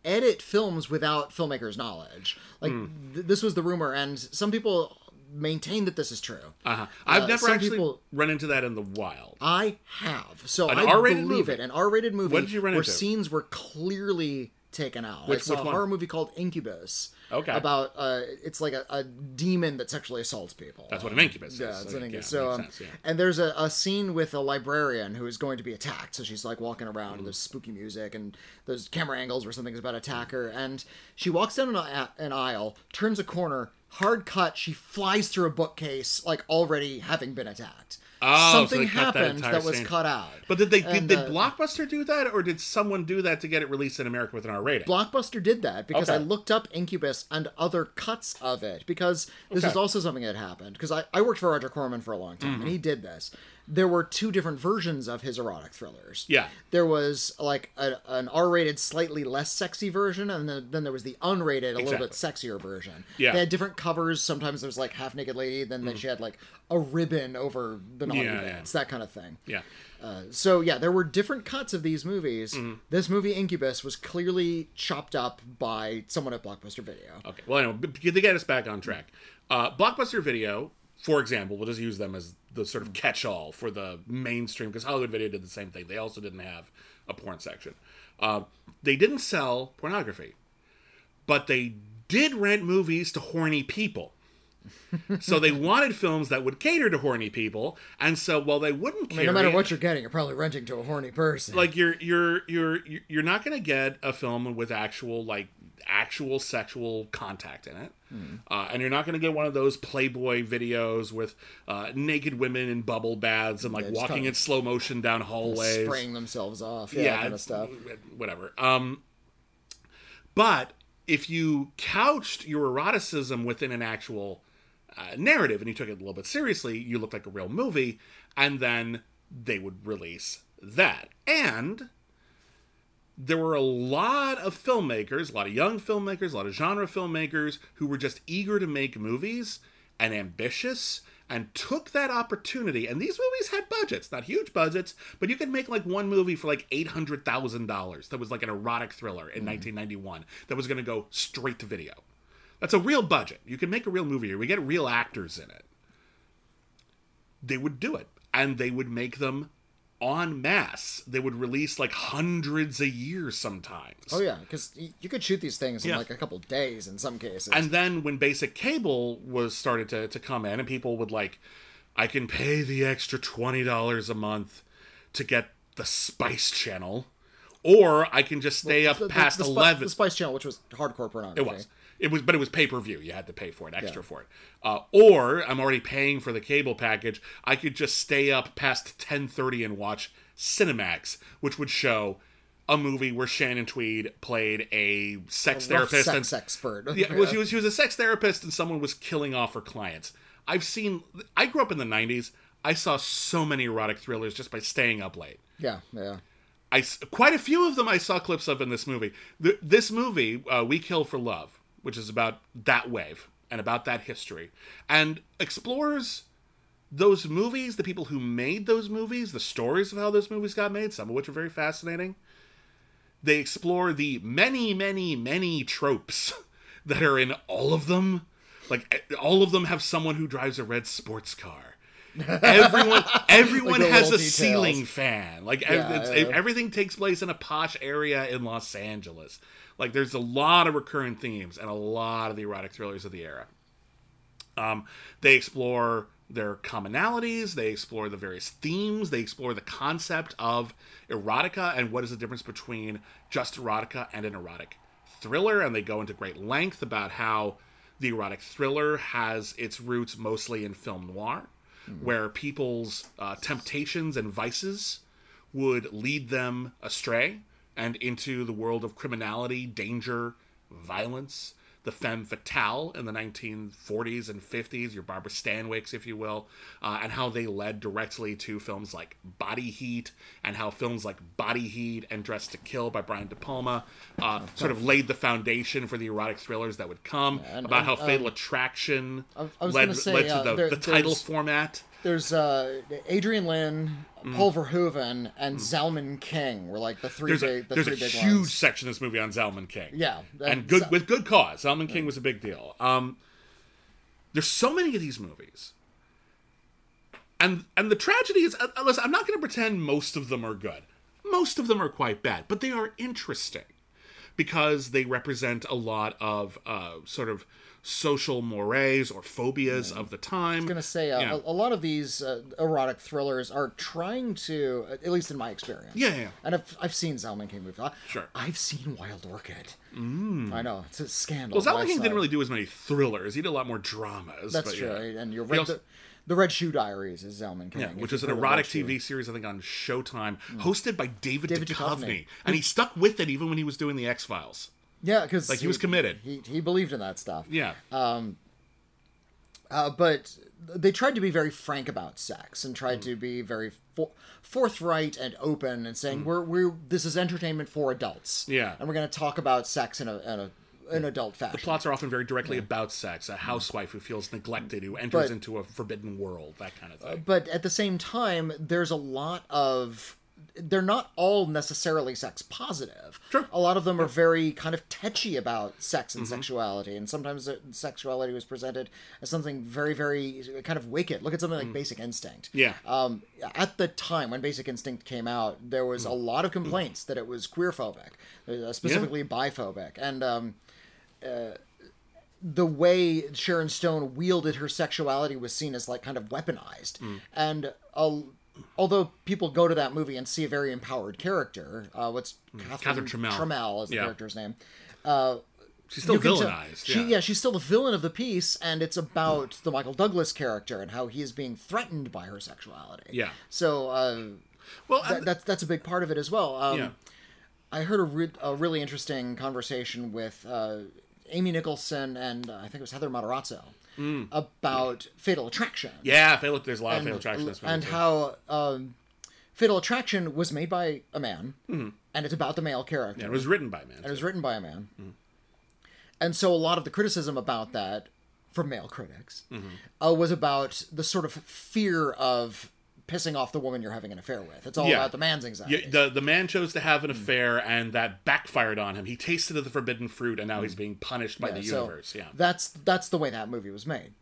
edit films without filmmakers' knowledge. Like Hmm. th- this was the rumor, and some people maintain that this is true. Uh-huh. I've Uh, never actually people- run into that in the wild. I have, so An I R-rated believe movie? it. An R-rated movie What did you run where into? scenes were clearly taken out. Which- I saw which a horror movie called Incubus. Okay. About uh, it's like a, a demon that sexually assaults people. That's what an incubus is. Yeah, it's So, an incubus. yeah, so, um, sense, yeah. and there's a, a scene with a librarian who is going to be attacked. So she's like walking around, Mm. and there's spooky music, and there's camera angles where something's about to attack her. And she walks down an, a- an aisle, turns a corner, hard cut. She flies through a bookcase, like already having been attacked. Oh, so Something they cut that happened that, was scene. cut out. But did they did, And, did uh, Blockbuster do that, or did someone do that to get it released in America with an R rating? Blockbuster did that because I looked up Incubus and other cuts of it because this is also something that happened because I, I worked for Roger Corman for a long time Mm-hmm. and he did this. There were two different versions of his erotic thrillers. Yeah. There was like a, an R-rated, slightly less sexy version, and then, then there was the unrated, a little bit sexier version. Yeah. They had different covers. Sometimes there's like half naked lady, then she had like a ribbon over the naughty Mm. Yeah, yeah. that kind of thing. yeah. So yeah, there were different cuts of these movies. Mm-hmm. This movie Incubus was clearly chopped up by someone at Blockbuster Video. Okay. Well, anyway, to get us back on track, uh, Blockbuster Video, for example, we'll just use them as the sort of catch-all for the mainstream because Hollywood Video did the same thing. They also didn't have a porn section. Uh, they didn't sell pornography, but they did rent movies to horny people. So they wanted films that would cater to horny people, and so while they wouldn't I mean, no matter what you're getting, you're probably renting to a horny person. like you're you're you're you're not going to get a film with actual like actual sexual contact in it uh, and you're not going to get one of those playboy videos with uh, naked women in bubble baths and like just walking in slow motion down hallways spraying themselves off, yeah, yeah, kind of stuff. whatever um but if you couched your eroticism within an actual uh, narrative and you took it a little bit seriously you looked like a real movie and then they would release that and there were a lot of filmmakers, a lot of young filmmakers, a lot of genre filmmakers who were just eager to make movies and ambitious and took that opportunity. And these movies had budgets, not huge budgets, but you could make like one movie for like $800,000 that was like an erotic thriller in 1991 that was going to go straight to video. That's a real budget. You can make a real movie here. We get real actors in it. They would do it. And they would make them en masse. They would release like hundreds a year sometimes. Oh yeah, because you could shoot these things in Yeah. like a couple days in some cases. And then when basic cable was started to, to come in and people would like, I can pay the extra twenty dollars a month to get the Spice Channel, or I can just stay up The- the- past the, Spi- eleven. the Spice Channel, which was hardcore pornography. It was. It was, but it was pay per view. You had to pay for it, extra for it. Uh, or I'm already paying for the cable package. I could just stay up past 10:30 and watch Cinemax, which would show a movie where Shannon Tweed played a sex Rough therapist and sex expert. yeah, well, she was she was a sex therapist, and someone was killing off her clients. I've seen. I grew up in the '90s. I saw so many erotic thrillers just by staying up late. yeah, yeah. I quite a few of them I saw clips of in this movie. Th this movie, uh, We Kill for Love, which is about that wave and about that history, and explores those movies, the people who made those movies, the stories of how those movies got made, some of which are very fascinating. They explore the many, many, many tropes that are in all of them. Like eh, all of them have someone who drives a red sports car. Everyone, everyone the has a details. ceiling fan. Like Yeah, it's- yeah. everything takes place in a posh area in Los Angeles. Like there's a lot of recurring themes and a lot of the erotic thrillers of the era. Um, they explore their commonalities, they explore the various themes, they explore the concept of erotica and what is the difference between just erotica and an erotic thriller, and they go into great length about how the erotic thriller has its roots mostly in film noir, where people's uh, temptations and vices would lead them astray and into the world of criminality, danger, violence, the femme fatale in the 1940s and 50s, your Barbara Stanwycks, if you will, uh, and how they led directly to films like Body Heat, and how films like Body Heat and Dressed to Kill by Brian De Palma uh, sort of laid the foundation for the erotic thrillers that would come, and- about how and, Fatal Attraction I was led, say, led to uh, the, the title format. There's uh, Adrian Lyne, Mm. Paul Verhoeven, and Zalman King were like the three there's a big. The there's a three big huge ones. section of this movie on Zalman King. Yeah, and and good Zal- with good cause. Zalman King was a big deal. Um, there's so many of these movies, and and the tragedy is, uh, listen, I'm not going to pretend most of them are good. Most of them are quite bad, but they are interesting because they represent a lot of uh, sort of social mores or phobias of the time. I'm gonna say uh, Yeah. a, a lot of these uh, erotic thrillers are trying to, at least in my experience. Yeah, yeah. And I've, I've seen Zalman King movies. I- Sure. I've seen Wild Orchid. Mm. I know it's a scandal. well, Zalman King didn't really do as many thrillers. He did a lot more dramas. That's true. yeah. And you're right. also- the, the Red Shoe Diaries is Zalman King. Yeah, which is an erotic. TV series, I think, on Showtime, hosted by David, David Duchovny. Duchovny. And he stuck with it even when he was doing the X Files. Yeah, because Like, he was committed. He, he believed in that stuff. Yeah. Um. Uh, but they tried to be very frank about sex and Mm. tried to be very for- forthright and open and Mm. saying we're we're this is entertainment for adults. Yeah. and we're going to talk about sex in a in a an adult fashion. The plots are often very directly about sex. A housewife who feels neglected, who enters But- into a forbidden world, that kind of thing. but at the same time, there's a lot of they're not all necessarily sex positive. Sure. A lot of them are very kind of tetchy about sex and sexuality, and sometimes sexuality was presented as something very, very kind of wicked. Look at something like Basic Instinct. Yeah. Um, at the time when Basic Instinct came out, there was a lot of complaints that it was queerphobic, uh, specifically biphobic, and um, uh, the way Sharon Stone wielded her sexuality was seen as like kind of weaponized, and uh, although people go to that movie and see a very empowered character, uh, what's Catherine, Catherine Tramell. Is the Yeah. character's name. She's still tell- villainized. She, yeah. yeah, she's still the villain of the piece, and it's about the Michael Douglas character and how he is being threatened by her sexuality. Yeah. So uh, Well, that, that's that's a big part of it as well. Um, yeah. I heard a, re- a really interesting conversation with uh, Amy Nicholson and uh, I think it was Heather Matarazzo about Fatal Attraction. Yeah, Fatal, there's a lot of Fatal Attraction and too. how um, Fatal Attraction was made by a man, and it's about the male character. Yeah, it was written by a man. And It was written by a man. And so a lot of the criticism about that from male critics Mm-hmm. uh, was about the sort of fear of pissing off the woman you're having an affair with. It's all Yeah. about the man's anxiety. Yeah, the the man chose to have an affair, and that backfired on him. He tasted of the forbidden fruit, and now he's being punished by the Mm. so universe. Yeah, That's that's the way that movie was made.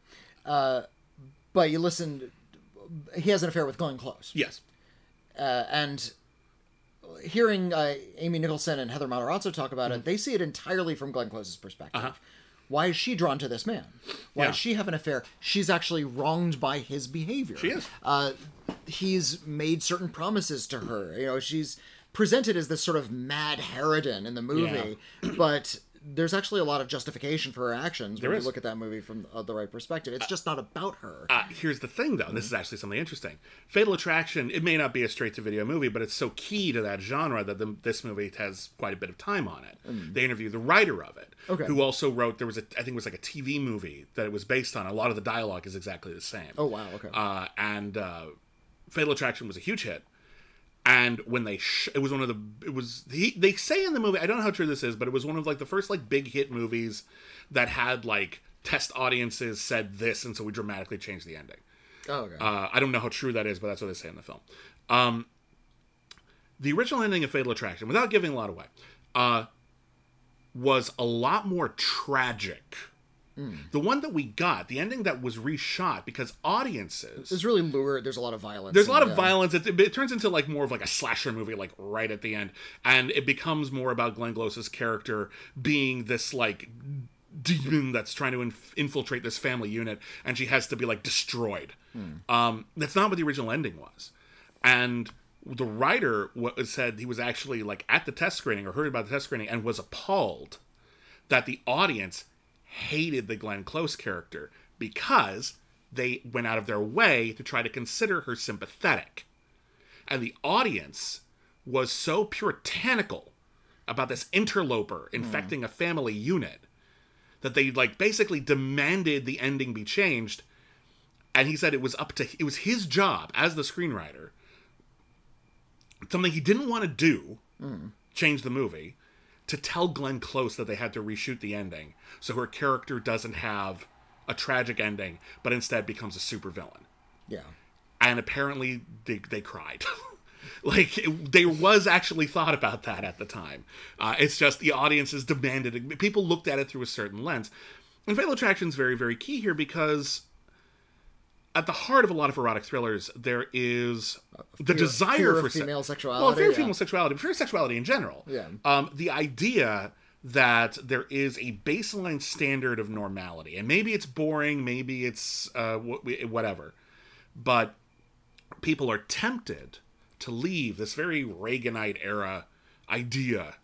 Uh, but you listen, he has an affair with Glenn Close. yes, uh, and hearing uh, Amy Nicholson and Heather Matarazzo talk about Mm-hmm. it, they see it entirely from Glenn Close's perspective. Uh-huh. Why is she drawn to this man? Why Yeah. does she have an affair? She's actually wronged by his behavior. She is. Uh, he's made certain promises to her. You know, she's presented as this sort of mad harridan in the movie, but there's actually a lot of justification for her actions when There you look at that movie from uh, the right perspective. It's just not about her. Uh, here's the thing, though. This is actually something interesting. Fatal Attraction. It may not be a straight-to-video movie, but it's so key to that genre that the, this movie has quite a bit of time on it. They interview the writer of it, Okay. who also wrote. There was a, I think it was like a TV movie that it was based on. A lot of the dialogue is exactly the same. oh wow, okay. uh, and uh, Fatal Attraction was a huge hit. And when they, sh- it was one of the, it was he, they say in the movie, I don't know how true this is, but it was one of like the first like big hit movies that had like test audiences said this, and so we dramatically changed the ending. oh, okay. Uh, I don't know how true that is, but that's what they say in the film. Um, the original ending of Fatal Attraction, without giving a lot away, uh, was a lot more tragic. The one that we got, the ending that was reshot, because audiences it's really lurid. There's a lot of violence. there's a lot of yeah. violence. It, it turns into like more of like a slasher movie, like right at the end, and it becomes more about Glenn Close's character being this like demon that's trying to inf- infiltrate this family unit, and she has to be like destroyed. Um, that's not what the original ending was, and the writer said he was actually like at the test screening or heard about the test screening and was appalled that the audience hated the Glenn Close character because they went out of their way to try to consider her sympathetic. And the audience was so puritanical about this interloper hmm. infecting a family unit that they like basically demanded the ending be changed. And he said it was up to it was his job as the screenwriter something he didn't want to do hmm. change the movie to tell Glenn Close that they had to reshoot the ending so her character doesn't have a tragic ending but instead becomes a supervillain. Yeah. and apparently they, they cried. Like it, there was actually thought about that at the time. Uh, it's just the audiences demanded it. People looked at it through a certain lens. And fatal attraction is very very key here because at the heart of a lot of erotic thrillers there is the desire fear for se- female well sexuality, fear of yeah. female sexuality but fear of sexuality in general Yeah. um, the idea that there is a baseline standard of normality and maybe it's boring maybe it's uh, whatever but people are tempted to leave this very Reaganite era idea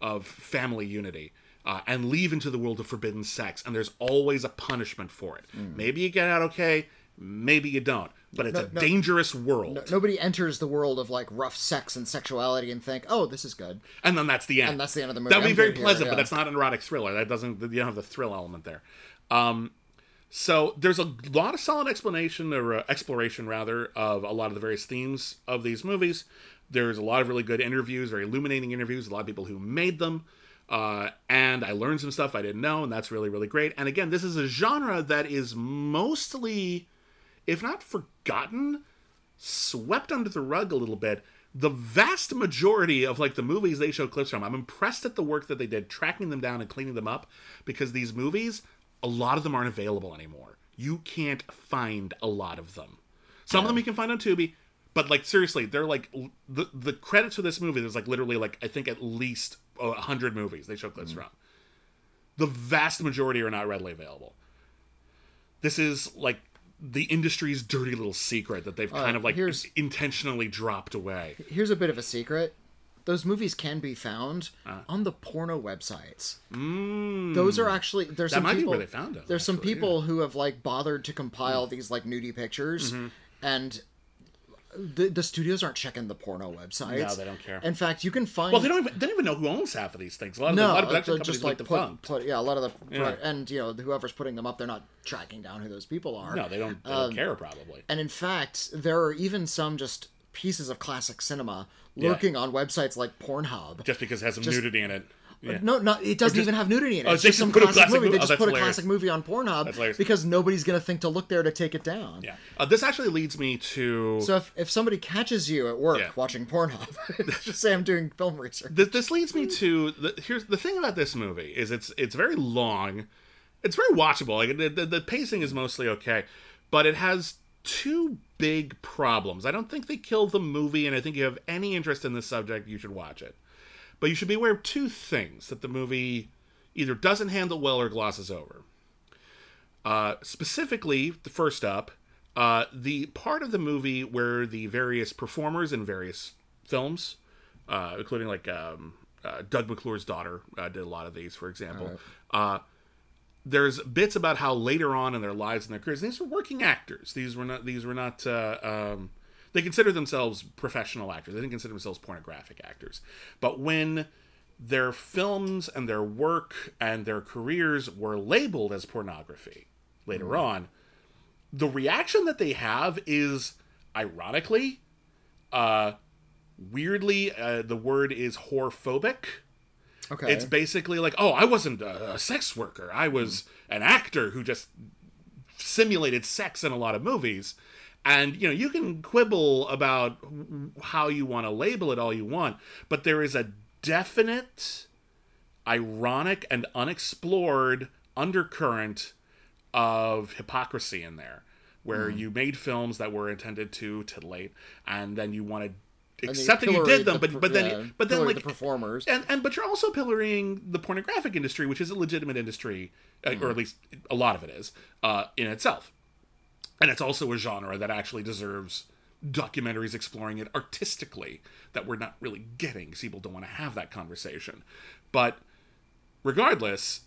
of family unity uh, and leave into the world of forbidden sex. And there's always a punishment for it. Maybe you get out okay, maybe you don't. But it's a no. dangerous world. Nobody enters the world of like rough sex and sexuality and think, "Oh, this is good." and then that's the end. And that's the end of the movie. That would be I'm very good here, pleasant, but that's not an erotic thriller. That doesn't you don't have the thrill element there. Um, so there's a lot of solid explanation or uh, exploration rather of a lot of the various themes of these movies. There's a lot of really good interviews, very illuminating interviews. A lot of people who made them. Uh, and I learned some stuff I didn't know, and that's really, really great. And again, this is a genre that is mostly, if not forgotten, swept under the rug a little bit the vast majority of like the movies they show clips from, I'm impressed at the work that they did tracking them down and cleaning them up because these movies, a lot of them aren't available anymore. You can't find a lot of them. Some of them you can find on Tubi, but like seriously, they're like the the credits for this movie. There's like literally like I think at least a hundred movies they show clips mm-hmm. from. The vast majority are not readily available. This is like the industry's dirty little secret that they've uh, kind of like intentionally dropped away. Here's a bit of a secret. Those movies can be found uh. on the porno websites. Mm. Those are actually there's That some might be people, where they found them, There's some actually, people who have like bothered to compile mm. these like nudie pictures, mm-hmm. and the, the studios aren't checking the porno websites. No, they don't care. In fact, you can find Well, they don't even they don't even know who owns half of these things. A lot of, the, a no, lot of production companies just like defunct. put, put, yeah, a lot of the Yeah. and you know whoever's putting them up, they're not tracking down who those people are. No, they don't, they Um, don't care probably. And in fact, there are even some just pieces of classic cinema lurking on websites like Pornhub. Just because it has some nudity in it. Yeah. No, no, it doesn't even have nudity in it. Oh, it's just just some classic, classic movie. mo- They oh, just that's put a hilarious. classic movie on Pornhub because nobody's gonna think to look there to take it down. Yeah. Uh, this actually leads me to So if, if somebody catches you at work Yeah. watching Pornhub, just say I'm doing film research. Th- this leads me to the, here's the thing about this movie is it's it's very long it's very watchable like the, the, the pacing is mostly okay but it has two big problems i don't think they kill the movie and i think you have any interest in this subject you should watch it but you should be aware of two things that the movie either doesn't handle well or glosses over uh, specifically the first up uh, the part of the movie where the various performers in various films uh, including like um, uh, Doug McClure's daughter uh, did a lot of these, for example. Uh, there's bits about how later on in their lives and their careers, these were working actors. These were not. These were not. Uh, um, they consider themselves professional actors. They didn't consider themselves pornographic actors. But when their films and their work and their careers were labeled as pornography later on, the reaction that they have is, ironically, uh, weirdly, uh, the word is whorephobic. Okay. It's basically like, oh, I wasn't a, a sex worker. I was an actor who just simulated sex in a lot of movies. And you know, you can quibble about how you want to label it all you want, but there is a definite ironic and unexplored undercurrent of hypocrisy in there where Hmm. you made films that were intended to titillate and then you want to And accept that you did them the but but then yeah, but then like the performers. and and but you're also pillorying the pornographic industry which is a legitimate industry Hmm. or at least a lot of it is uh, in itself and it's also a genre that actually deserves documentaries exploring it artistically that we're not really getting. people don't want to have that conversation but regardless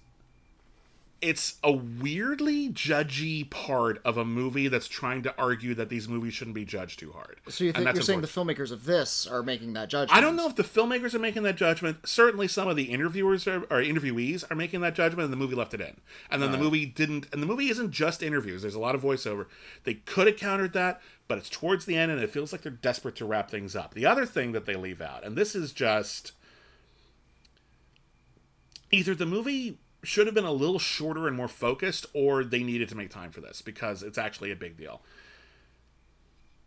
it's a weirdly judgy part of a movie that's trying to argue that these movies shouldn't be judged too hard so you think you're saying the filmmakers of this are making that judgment? I don't know if the filmmakers are making that judgment. Certainly, some of the interviewers are, or interviewees are making that judgment, and the movie left it in. And then the movie didn't. And the movie isn't just interviews. There's a lot of voiceover. They could have countered that, but it's towards the end, and it feels like they're desperate to wrap things up. The other thing that they leave out, and this is just either the movie should have been a little shorter and more focused, or they needed to make time for this because it's actually a big deal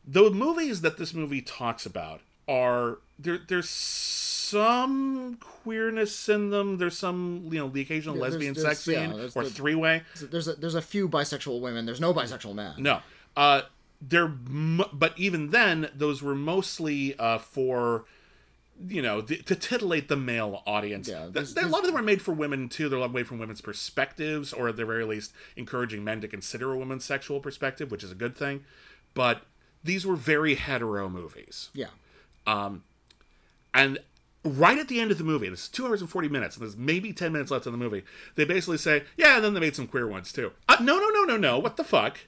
the movies that this movie talks about are there there's some queerness in them there's some you know the occasional there's- lesbian there's- sex yeah, scene there's or the- three-way There's a, there's a few bisexual women. There's no bisexual men. no uh they're but even then those were mostly uh for you know to titillate the male audience Yeah, Th- there's- a lot of them are made for women too they're a lot made from women's perspectives or at the very least encouraging men to consider a woman's sexual perspective which is a good thing but these were very hetero movies Yeah. Um, and right at the end of the movie, this is two hours and 40 minutes, and there's maybe 10 minutes left in the movie, they basically say, yeah, and then they made some queer ones too. Uh, no, no, no, no, no. What the fuck?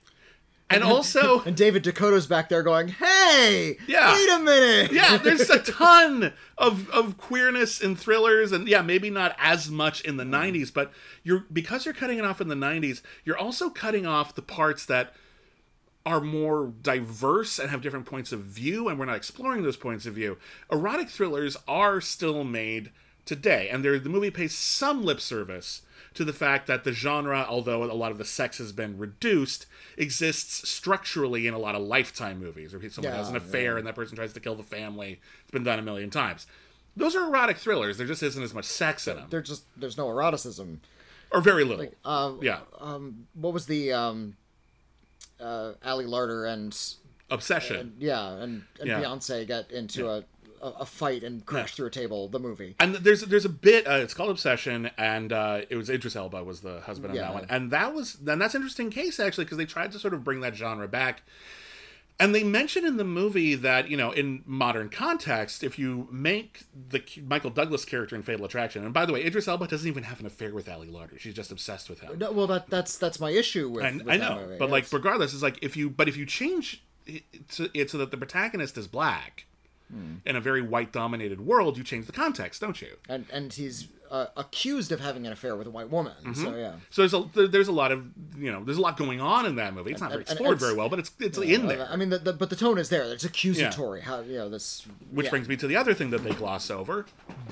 And also, And David DeCoteau's back there going, "Hey, Yeah. wait a minute." yeah, there's a ton of, of queerness in thrillers, and yeah, maybe not as much in the mm. 90s, but you're because you're cutting it off in the 90s, you're also cutting off the parts that are more diverse and have different points of view, and we're not exploring those points of view. Erotic thrillers are still made today, and the movie pays some lip service to the fact that the genre, although a lot of the sex has been reduced, exists structurally in a lot of Lifetime movies, where someone Yeah, has an affair and that person tries to kill the family. It's been done a million times. Those are erotic thrillers. There just isn't as much sex in them, There's just there's no eroticism. or very little. Uh, yeah, what was the um, uh, Ali Larter and obsession. yeah and, and Yeah. Beyonce get into a, a a fight and crash through a table. The movie. And there's there's a bit. Uh, it's called Obsession, and uh, it was Idris Elba was the husband on Yeah. that one, and that was then that's an interesting case actually because they tried to sort of bring that genre back. And they mention in the movie that you know, in modern context, if you make the Michael Douglas character in Fatal Attraction, and by the way, Idris Elba doesn't even have an affair with Ali Larter; she's just obsessed with him. No, well, that that's that's my issue with. And with I know, movie, but like regardless, it's like if you but if you change it to, it so that the protagonist is black Hmm. in a very white dominated world, you change the context, don't you? and and he's uh, accused of having an affair with a white woman. Mm-hmm. So yeah. So there's a there's a lot of you know there's a lot going on in that movie. It's not and- and explored it's- very well, but it's it's in there. I mean, the, the, but the tone is there. It's accusatory. How you know this? Which yeah. brings me to the other thing that they gloss over: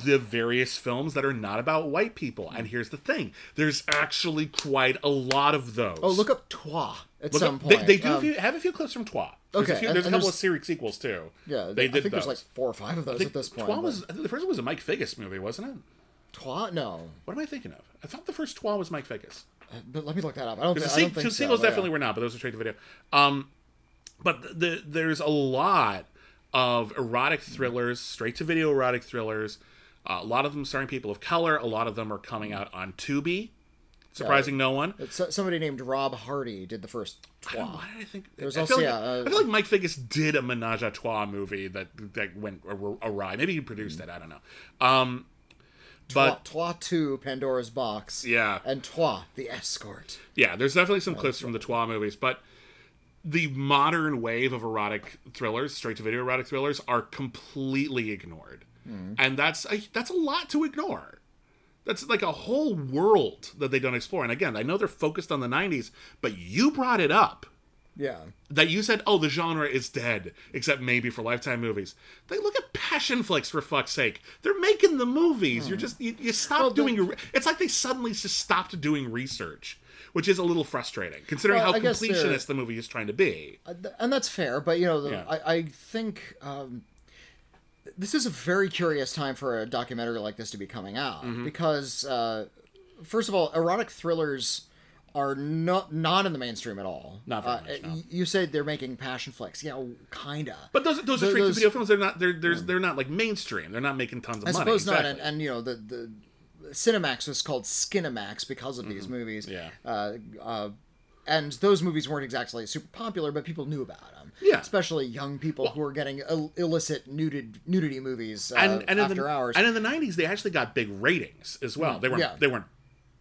the various films that are not about white people. And here's the thing: there's actually quite a lot of those. Oh, look up Trois at Look some up- they- point. They, do Um, a few, have a few clips from Trois. There's a, Okay, few, and- there's a couple there's- of series sequels too. yeah, they I did think those. there's like four or five of those at this point. Trois was I the first one was a Mike Figgis movie, wasn't it? Trois? No, What am I thinking of? I thought the first Trois was Mike Figgis. but let me look that up. I don't, The thi- I don't think two so. but yeah. definitely were not, but those are straight to video. Um, but the, there's a lot of erotic thrillers, straight to video erotic thrillers. Uh, a lot of them starring people of color. A lot of them are coming out on Tubi. Surprising no one. So- somebody named Rob Hardy did the first Trois. Why did I think? There's I, also- feel like, yeah, uh, I feel like Mike Figgis did a menage a trois movie that that went awry. Maybe he produced it. I don't know. Um, but Trois 2, Pandora's Box. Yeah. And Trois, the escort. Yeah, there's definitely some clips from the Trois movies, but the modern wave of erotic thrillers, straight to video erotic thrillers, are completely ignored, hmm. and that's a, that's a lot to ignore. That's like a whole world that they don't explore. And again, I know they're focused on the '90s, but you brought it up Yeah. that you said, "Oh, the genre is dead," except maybe for Lifetime movies. They look at Passionflix for fuck's sake. They're making the movies. You're just you, you stop Well, doing. your It's like they suddenly just stopped doing research, which is a little frustrating considering Well, how completionist the movie is trying to be. Uh, and that's fair but you know the, Yeah. I, I think um, this is a very curious time for a documentary like this to be coming out Mm-hmm. because uh, first of all erotic thrillers are not not in the mainstream at all Not very uh, much, no. you said they're making Passionflix yeah kinda But those those are straight to those- video films. They're not. They're there's they're not like mainstream. They're not making tons of I money. I suppose not, and, and you know the the Cinemax was called Skinemax because of these movies. Mm-hmm. Yeah. Uh, uh, and those movies weren't exactly super popular, but people knew about them. Yeah. Especially young people who were getting Ill- illicit nuded nudity movies uh, and, and after the, hours. And in the '90s, they actually got big ratings as well. They weren't. Yeah. They weren't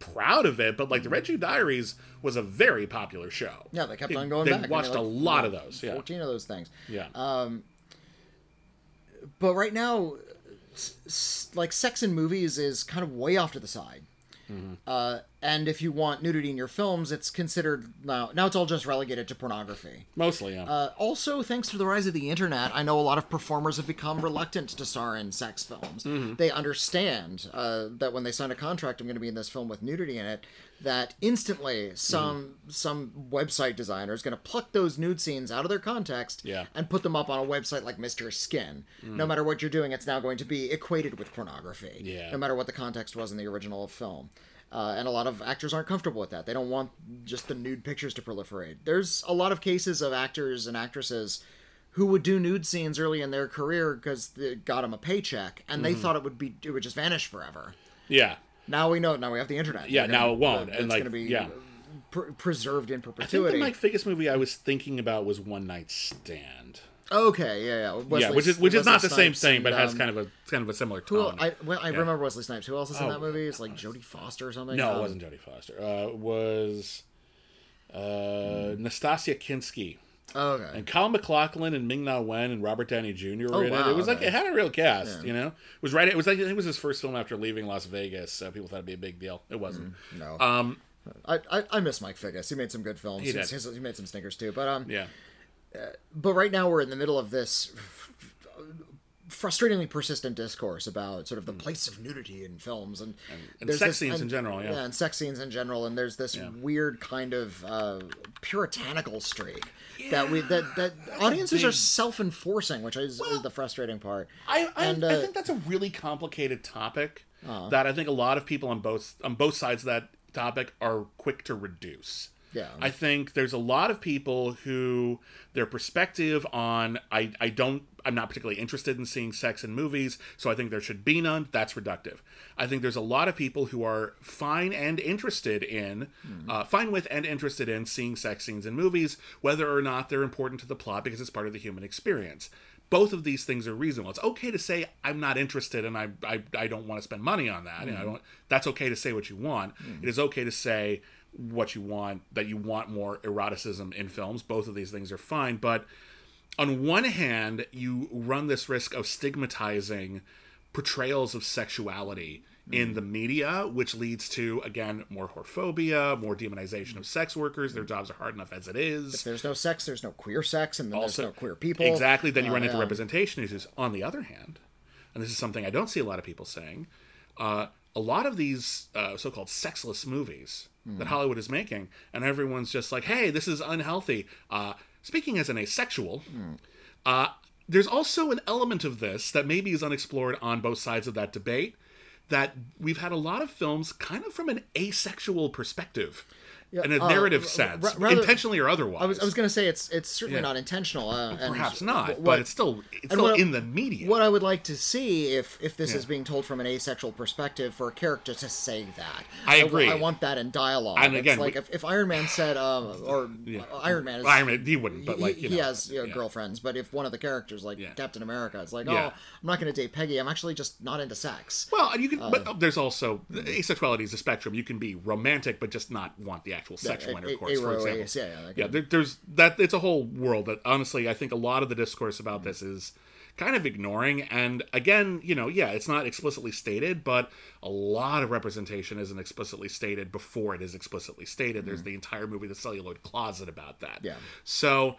proud of it, but like the Red Shoe Diaries was a very popular show. yeah, they kept They- on going they back. I mean, watched like, a lot of those. Yeah. Fourteen of those things. Yeah. Um, but right now, s- s- like sex in movies is kind of way off to the side. Mm-hmm. Uh, and if you want nudity in your films, it's considered now. Now it's all just relegated to pornography. Mostly, yeah. Uh, also, thanks to the rise of the internet, I know a lot of performers have become reluctant to star in sex films. They understand uh, that when they sign a contract, I'm going to be in this film with nudity in it. That instantly, some some website designer is going to pluck those nude scenes out of their context Yeah. and put them up on a website like Mr. Skin. No matter what you're doing, it's now going to be equated with pornography. Yeah. No matter what the context was in the original film. Uh, and a lot of actors aren't comfortable with that. They don't want just the nude pictures to proliferate. There's a lot of cases of actors and actresses who would do nude scenes early in their career because it got them a paycheck, and Mm-hmm. they thought it would be it would just vanish forever. yeah. Now we know. Now we have the internet. Yeah, They're now it won't, uh, and, it's like, to be yeah. pr- preserved in I think perpetuity. the Mike Figgis movie I was thinking about was One Night Stand. Okay, yeah, yeah. Wesley, yeah, which is which is Wesley not the same thing, and, but has um, kind of a kind of a similar Who, tone. I well, I remember Wesley Snipes. Who else is in Oh. that movie? It's like Jodie Foster or something. no, Um, it wasn't Jodie Foster. Uh, it was uh, Nastassja Kinski. Oh, okay. And Kyle MacLachlan and Ming Na Wen and Robert Downey Jr. were Oh, in it. wow, It was like it had a real cast, you know. It was right. It was like I think it was his first film after leaving Las Vegas. So people thought it'd be a big deal. It wasn't. No. Um, I, I I miss Mike Figgis. He made some good films. He did. he made some stinkers too. But um, yeah, but right now we're in the middle of this frustratingly persistent discourse about sort of the place of nudity in films and, and there's sex scenes in general, yeah. and sex scenes in general and there's this weird kind of uh, puritanical streak that we that that audiences are self-enforcing which is, is the frustrating part I, I, And, I uh, think that's a really complicated topic Uh-huh. that I think a lot of people on both on both sides of that topic are quick to reduce. Yeah. I think there's a lot of people who their perspective on I, I don't I'm not particularly interested in seeing sex in movies, so I think there should be none. That's reductive. I think there's a lot of people who are fine and interested in, hmm. uh, fine with and interested in seeing sex scenes in movies, whether or not they're important to the plot because it's part of the human experience both of these things are reasonable. It's okay to say I'm not interested and I I, I don't want to spend money on that. You know, I hmm. don't. That's okay to say what you want. Hmm. It is okay to say what you want that you want more eroticism in films. Both of these things are fine, but on one hand, you run this risk of stigmatizing portrayals of sexuality in the media, which leads to again more whorephobia, more demonization of sex workers. Their jobs are hard enough as it is. if there's no sex there's no queer sex and then Also- there's no queer people Exactly. Then you Uh, run into yeah. representation issues. On the other hand, and this is something I don't see a lot of people saying, uh, a lot of these uh, so-called sexless movies Hmm. that Hollywood is making, and everyone's just like, "Hey, this is unhealthy." Uh, speaking as an asexual, Hmm. uh, there's also an element of this that maybe is unexplored on both sides of that debate. That we've had a lot of films kind of from an asexual perspective, in a uh, narrative sense, r- rather- intentionally or otherwise. I was, I was going to say it's it's certainly Yeah. not intentional. Uh, and Perhaps not, what- but it's still it's still what- in the media. What I would like to see if if this Yeah. is being told from an asexual perspective for a character to say that. I agree. I, want that in dialogue. And It's again, like we- if, if Iron Man said, um, or uh, Iron Man is. Iron Man, he wouldn't, but he, like you he know, has you know, yeah. girlfriends, but if one of the characters, like Yeah. Captain America, it's like, Yeah. oh, I'm not going to date Peggy. I'm actually just not into sex. Well, and you can, but there's also asexuality is a spectrum. You can be romantic, but just not want the actual sexual a- a- intercourse, for aro example. yeah, yeah, yeah. There, there's that. It's a whole world that honestly, I think a lot of the discourse about this is kind of ignoring. And again, you know, yeah, it's not explicitly stated, but a lot of representation isn't explicitly stated before it is explicitly stated. There's the entire movie, The Celluloid Closet, about that. Yeah. So.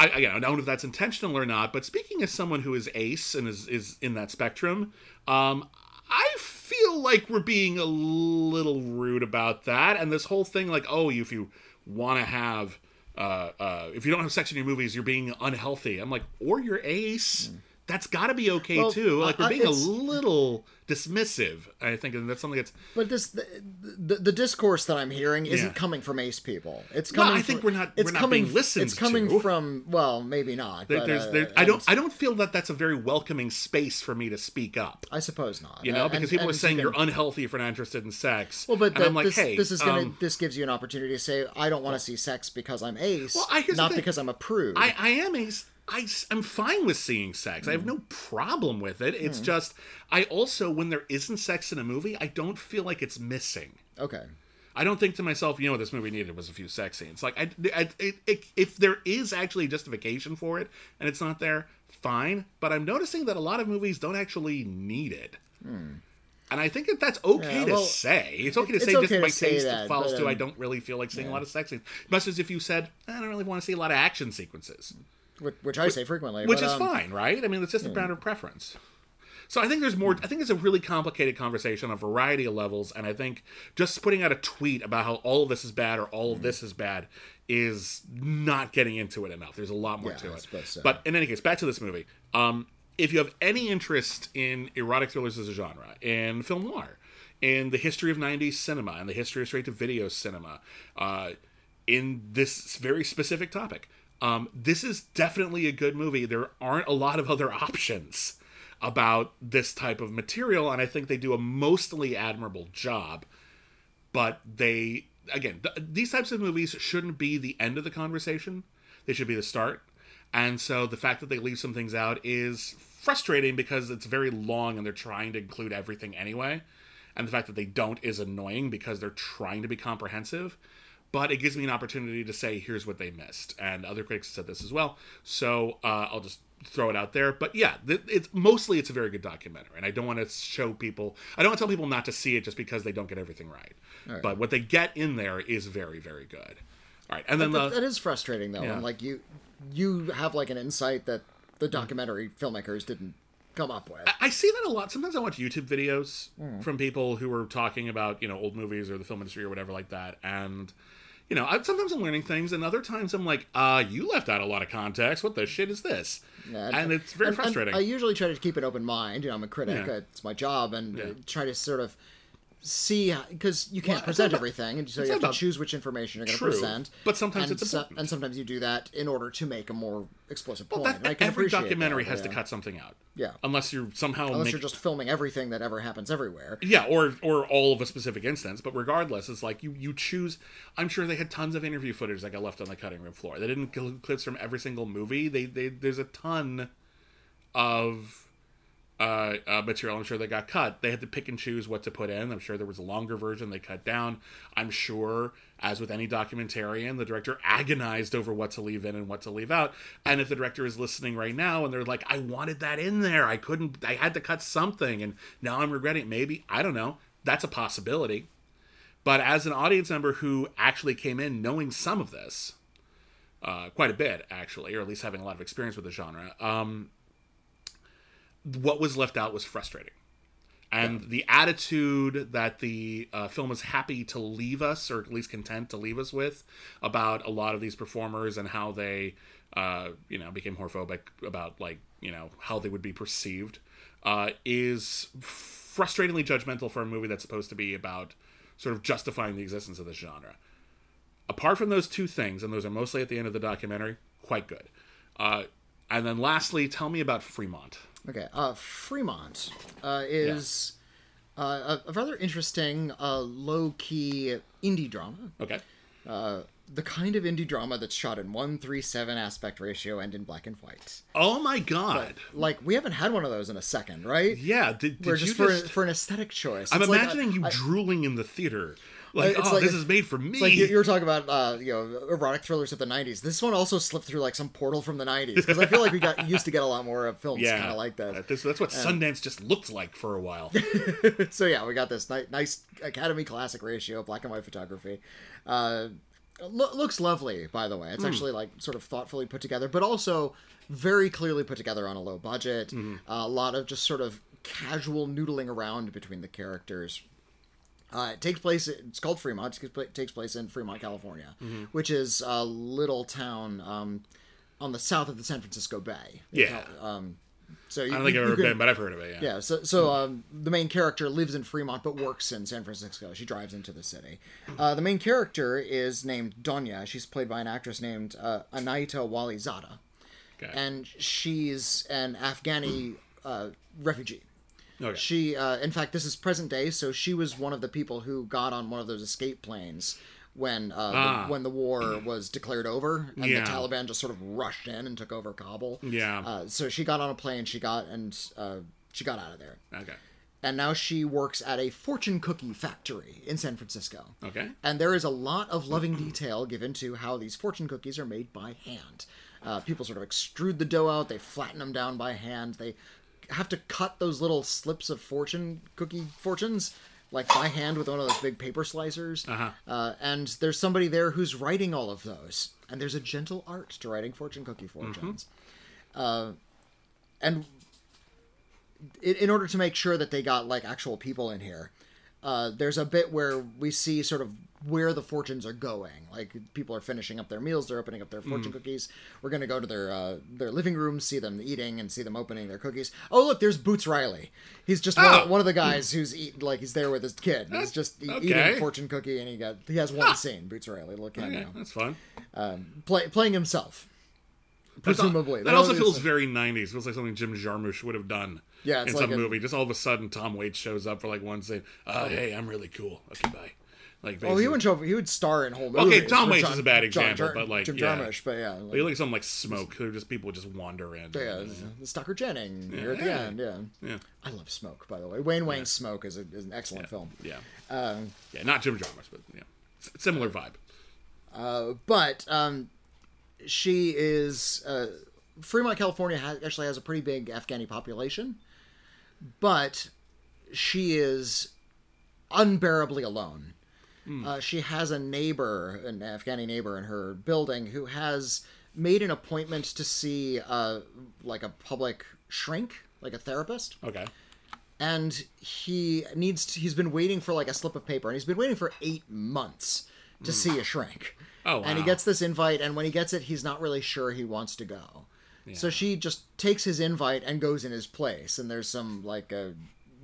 I, again, I don't know if that's intentional or not, but speaking as someone who is ace and is, is in that spectrum, um, I feel like we're being a little rude about that. And this whole thing, like, oh, if you want to have, uh, uh, if you don't have sex in your movies, you're being unhealthy. I'm like, or you're ace. That's got to be okay Well, too. Like, we're I- being a little dismissive. I think, and that's something that's. But this the, the, the discourse that I'm hearing isn't Yeah. coming from ace people. It's coming. I think from, we're not- It's we're not coming. being listened It's coming to. from. Well, maybe not. There, but, there's, uh, I don't, I don't feel that that's a very welcoming space for me to speak up. I suppose not. You know, Uh, because and- people are saying you you're unhealthy if you're not interested in sex. Well, but and I'm that- like, this, hey, this is gonna um, this gives you an opportunity to say I don't want to see sex because I'm ace, Well, I- not because I'm a prude. I, I am a I, am fine with seeing sex. I have no mm. problem with it. It's mm. just I also when there isn't sex in a movie, I don't feel like it's missing. okay. I don't think to myself, you know, what this movie needed was a few sex scenes. Like, I, I it, it, if there is actually justification for it and it's not there, fine. But I'm noticing that a lot of movies don't actually need it. Hmm. And I think that that's okay Yeah, to say. It's okay to say okay just to my say taste that, falls but, to I um, don't really feel like seeing a lot of sex scenes. Much as if you said, I don't really want to see a lot of action sequences. Which, I say frequently, which but, is um, fine, right? I mean, it's just a matter of preference. So I think there's more. I think it's a really complicated conversation on a variety of levels, and I think just putting out a tweet about how all of this is bad or all of this is bad is not getting into it enough. There's a lot more Yeah, to it. so. But in any case, back to this movie. Um, if you have any interest in erotic thrillers as a genre, in film noir, in the history of '90s cinema, and the history of straight-to-video cinema, uh, in this very specific topic. Um, this is definitely a good movie. There aren't a lot of other options about this type of material, and I think they do a mostly admirable job. But they, again, th- these types of movies shouldn't be the end of the conversation. They should be the start. And so the fact that they leave some things out is frustrating because it's very long and they're trying to include everything anyway. And the fact that they don't is annoying because they're trying to be comprehensive. But it gives me an opportunity to say, here's what they missed. And other critics said this as well. So uh, I'll just throw it out there. But yeah, th- it's mostly it's a very good documentary. And I don't want to show people, I don't want to tell people not to see it just because they don't get everything right. But what they get in there is very, very good. All right. And then That, the. that is frustrating though, Yeah. and like you you have like an insight that the documentary filmmakers didn't come up with. I see that a lot. Sometimes I watch YouTube videos Hmm. from people who are talking about, you know, old movies or the film industry or whatever like that. And, you know, I, sometimes I'm learning things, and other times I'm like, uh, you left out a lot of context. What the shit is this? Yeah, and it's very and- and frustrating. I usually try to keep an open mind. You know, I'm a critic. Yeah. It's my job, and Yeah. try to sort of see because you can't Well, present about- everything, and so you have to choose which information you're going to present. but sometimes and it's so- and sometimes you do that in order to make a more explicit well, point. that, every documentary that, has to cut something out. Yeah. Unless you're somehow Unless make- you're just filming everything that ever happens everywhere. Yeah, or or all of a specific instance, but regardless, it's like you you choose. I'm sure they had tons of interview footage that got left on the cutting room floor. They didn't include clips from every single movie. They they there's a ton of uh, uh, material. I'm sure they got cut. They had to pick and choose what to put in. I'm sure there was a longer version they cut down. I'm sure, as with any documentarian, the director agonized over what to leave in and what to leave out. And if the director is listening right now and they're like, "I wanted that in there. I couldn't. I had to cut something, and now I'm regretting it." Maybe I don't know. That's a possibility. But as an audience member who actually came in knowing some of this, uh, quite a bit actually, or at least having a lot of experience with the genre, um, what was left out was frustrating. And the attitude that the uh, film is happy to leave us, or at least content to leave us with, about a lot of these performers and how they, uh, you know, became homophobic about like you know how they would be perceived, uh, is frustratingly judgmental for a movie that's supposed to be about sort of justifying the existence of this genre apart from those two things, and those are mostly at the end of the documentary, quite good. Uh, and then lastly, tell me about Fremont. Okay, uh, Fremont uh, is uh, a, a rather interesting, uh, low key indie drama. Okay. Uh, the kind of indie drama that's shot in 137 aspect ratio and in black and white. Oh my god. Like, we haven't had one of those in a second, right? Yeah. Did, did We're you just, just? for, for an aesthetic choice. I'm It's like, imagining you I- drooling in the theater. Like, It's oh, like- this is made for me. It's like you, you were talking about, uh, you know, erotic thrillers of the '90s. This one also slipped through like some portal from the '90s because I feel like we got used to get a lot more of films yeah, kind of like that. This, that's what Sundance just looked like for a while. so yeah, we got this ni- nice Academy Classic ratio, black and white photography. Uh, lo- looks lovely, by the way. It's actually like sort of thoughtfully put together, but also very clearly put together on a low budget. a lot of just sort of casual noodling around between the characters. Uh, it takes place. It's called Fremont. It takes place in Fremont, California, which is a little town um, on the south of the San Francisco Bay. Yeah. Um, so you, I don't think you- I've ever can- been, but I've heard of it. Yeah. yeah, so so um, the main character lives in Fremont but works in San Francisco. She drives into the city. Uh, the main character is named Donya. She's played by an actress named uh, Anaita Walizada, Okay. and she's an Afghani uh, refugee. Okay. She, uh, in fact, this is present day, so she was one of the people who got on one of those escape planes when uh, Ah. the, when the war was declared over, and Yeah. the Taliban just sort of rushed in and took over Kabul. Yeah. Uh, so she got on a plane. She got and uh, she got out of there okay. and now she works at a fortune cookie factory in San Francisco. Okay. And there is a lot of loving detail given to how these fortune cookies are made by hand. Uh, people sort of extrude the dough out, they flatten them down by hand, they have to cut those little slips of fortune cookie fortunes like by hand with one of those big paper slicers. Uh-huh. Uh, and there's somebody there who's writing all of those. And there's a gentle art to writing fortune cookie fortunes. Uh, and in, in order to make sure that they got like actual people in here uh, there's a bit where we see sort of where the fortunes are going like people are finishing up their meals they're opening up their fortune cookies we're going to go to their uh, their living rooms see them eating and see them opening their cookies oh look there's boots riley he's just one, Oh. of, one of the guys who's eat, like he's there with his kid he's just Okay. eating a fortune cookie and he got he has one scene boots riley little cameo Okay. That's fun. Play, playing himself presumably That also feels very 90s. Feels like something Jim Jarmusch would have done. Yeah, in it's some a- movie. Just all of a sudden, Tom Waits shows up for like one scene. Uh, hey, I'm really cool. Okay, bye. Like, Oh, basically, he wouldn't show. He would star in whole movies. Okay. Tom Waits John- is a bad example, but, like, Jim yeah. Jarmusch, but yeah, Like, like something like Smoke. They're just people just wander in. yeah, Stockard Channing here at the Yeah. end. Yeah, yeah, I love Smoke. By the way, Wayne Wang's Smoke is, a, is an excellent film. yeah. Um, yeah, not Jim Jarmusch, but yeah, similar vibe. uh, but um, she is uh, Fremont, California. Ha- actually has a pretty big Afghani population, but she is unbearably alone. Uh, she has a neighbor, an Afghani neighbor in her building, who has made an appointment to see uh, like a public shrink like a therapist, Okay. and he needs to, he's been waiting for like a slip of paper, and he's been waiting for eight months to see a shrink. Oh, wow. And he gets this invite, and when he gets it, he's not really sure he wants to go. So she just takes his invite and goes in his place, and there's some like a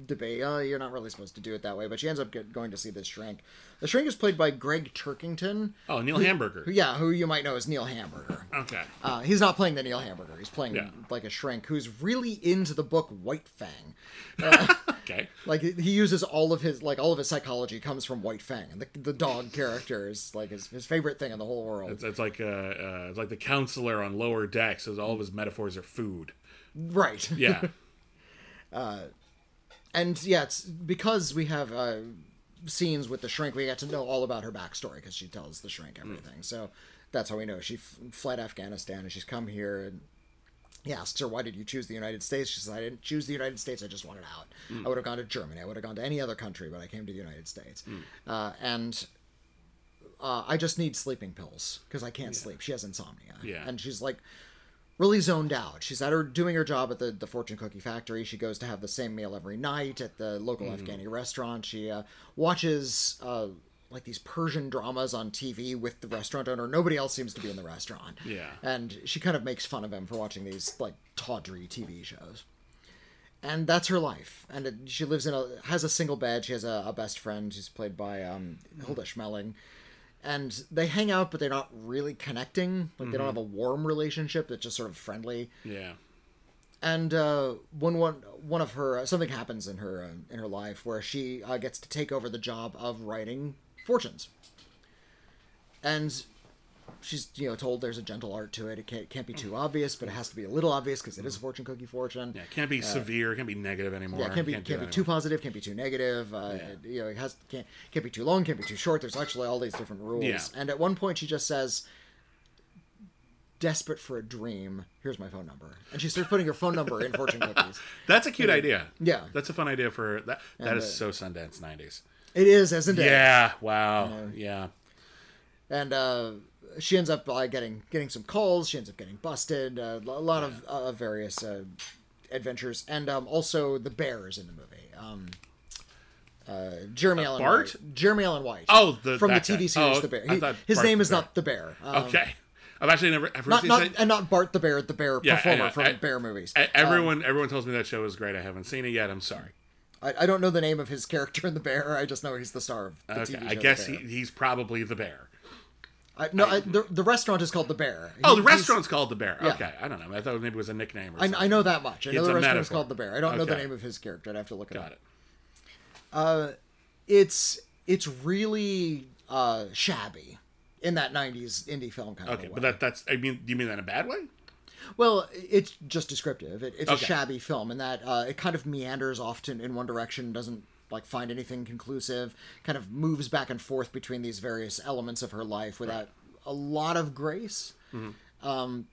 debate. Oh, you're not really supposed to do it that way, but she ends up get, going to see this shrink. The shrink is played by Gregg Turkington. Oh, Neil Hamburger. who- Yeah, who you might know as Neil Hamburger. Okay. Uh, he's not playing the Neil Hamburger. He's playing Yeah. like a shrink who's really into the book White Fang. Okay. Like he uses all of his like all of his psychology comes from White Fang, and the, the dog character is like his, his favorite thing in the whole world. It's, it's like uh, uh, it's like the counselor on lower decks. All of his metaphors are food. right. Yeah. uh, and yeah, it's because we have uh, scenes with the shrink. We get to know all about her backstory because she tells the shrink everything. So that's how we know she f- fled Afghanistan and she's come here. And he asks her, "Why did you choose the United States?" She says, "I didn't choose the United States. I just wanted out. I would have gone to Germany. I would have gone to any other country, but I came to the United States." Uh, and uh, I just need sleeping pills because I can't sleep. She has insomnia. Yeah. and she's like really zoned out. She's at her doing her job at the, the fortune cookie factory. She goes to have the same meal every night at the local Afghani restaurant. She uh, watches uh, like these Persian dramas on TV with the restaurant owner. Nobody else seems to be in the restaurant. Yeah. and she kind of makes fun of him for watching these like tawdry TV shows. And that's her life. And it, she lives in a has a single bed. She has a, a best friend who's played by um, Hilda Schmelling and they hang out, but they're not really connecting. Like they don't have a warm relationship. It's just sort of friendly. Yeah. And uh, when one one of her something happens in her uh, in her life where she uh, gets to take over the job of writing fortunes, and she's you know told there's a gentle art to it. It can't, can't be too obvious, but it has to be a little obvious because it is a fortune cookie fortune. Yeah. It can't be severe. It can't be negative anymore. Yeah, it can't be do can't be that too anymore. positive, can't be too negative. Uh, You know, it has can't can't be too long, can't be too short. There's actually all these different rules. Yeah. And at one point, she just says, "Desperate for a dream. Here's my phone number." And she starts putting her phone number in fortune cookies. That's a cute idea. Yeah. That's a fun idea for that. That is uh, so Sundance '90s. It is, isn't it? Yeah. Wow. Yeah. And uh, she ends up uh, getting getting some calls. She ends up getting busted. Uh, a lot of uh, various uh, adventures, and um, also the bears in the movie. Um, uh, Jeremy Allen Bart? White. Jeremy Allen White. Oh, the- from the that guy. TV series Oh, The Bear. He- his Bart name is Bear. not the Bear. Um, Okay. I've actually never. I've Not, not, and not Bart the Bear, the bear Yeah, I performer from I- bear movies. Everyone, everyone tells me that show is great. I haven't seen it yet. I'm sorry. I, I don't know the name of his character in the bear. I just know he's the star of the Okay, TV show. I guess Bear. he, he's probably the bear. I, no, I, the, the restaurant is called the Bear. Oh, the restaurant's called the Bear. Yeah. Okay, I don't know. I thought maybe it was a nickname or I, something. I know that much. I know It's the restaurant is called the Bear. I don't know the name of his character. I'd have to look it Got up. it. It's it's really uh, shabby in that '90s indie film kind of way. Okay, but that that's. I mean, do you mean that in a bad way? Well, it's just descriptive. It, it's a shabby film and that uh, it kind of meanders often in one direction, doesn't like find anything conclusive, kind of moves back and forth between these various elements of her life without a lot of grace. Mm-hmm. Um,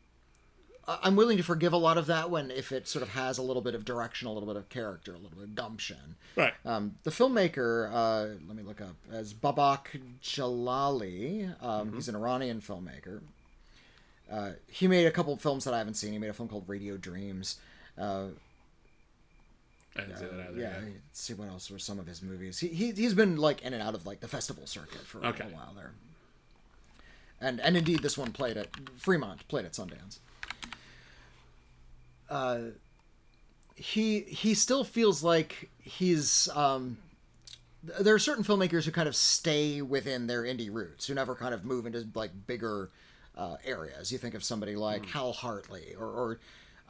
I'm willing to forgive a lot of that when if it sort of has a little bit of direction, a little bit of character, a little bit of gumption. Right. Um, the filmmaker, uh, let me look up, as Babak Jalali. Um, He's an Iranian filmmaker. Uh, he made a couple of films that I haven't seen. He made a film called Radio Dreams. Uh, I didn't say that either. yeah, yeah. see what else were some of his movies. He, he he's been like in and out of like the festival circuit for Okay. a while there. And and indeed, this one played at Fremont, played at Sundance. Uh, he he still feels like he's um. There are certain filmmakers who kind of stay within their indie roots, who never kind of move into like bigger uh, areas. You think of somebody like Hmm. Hal Hartley, or or,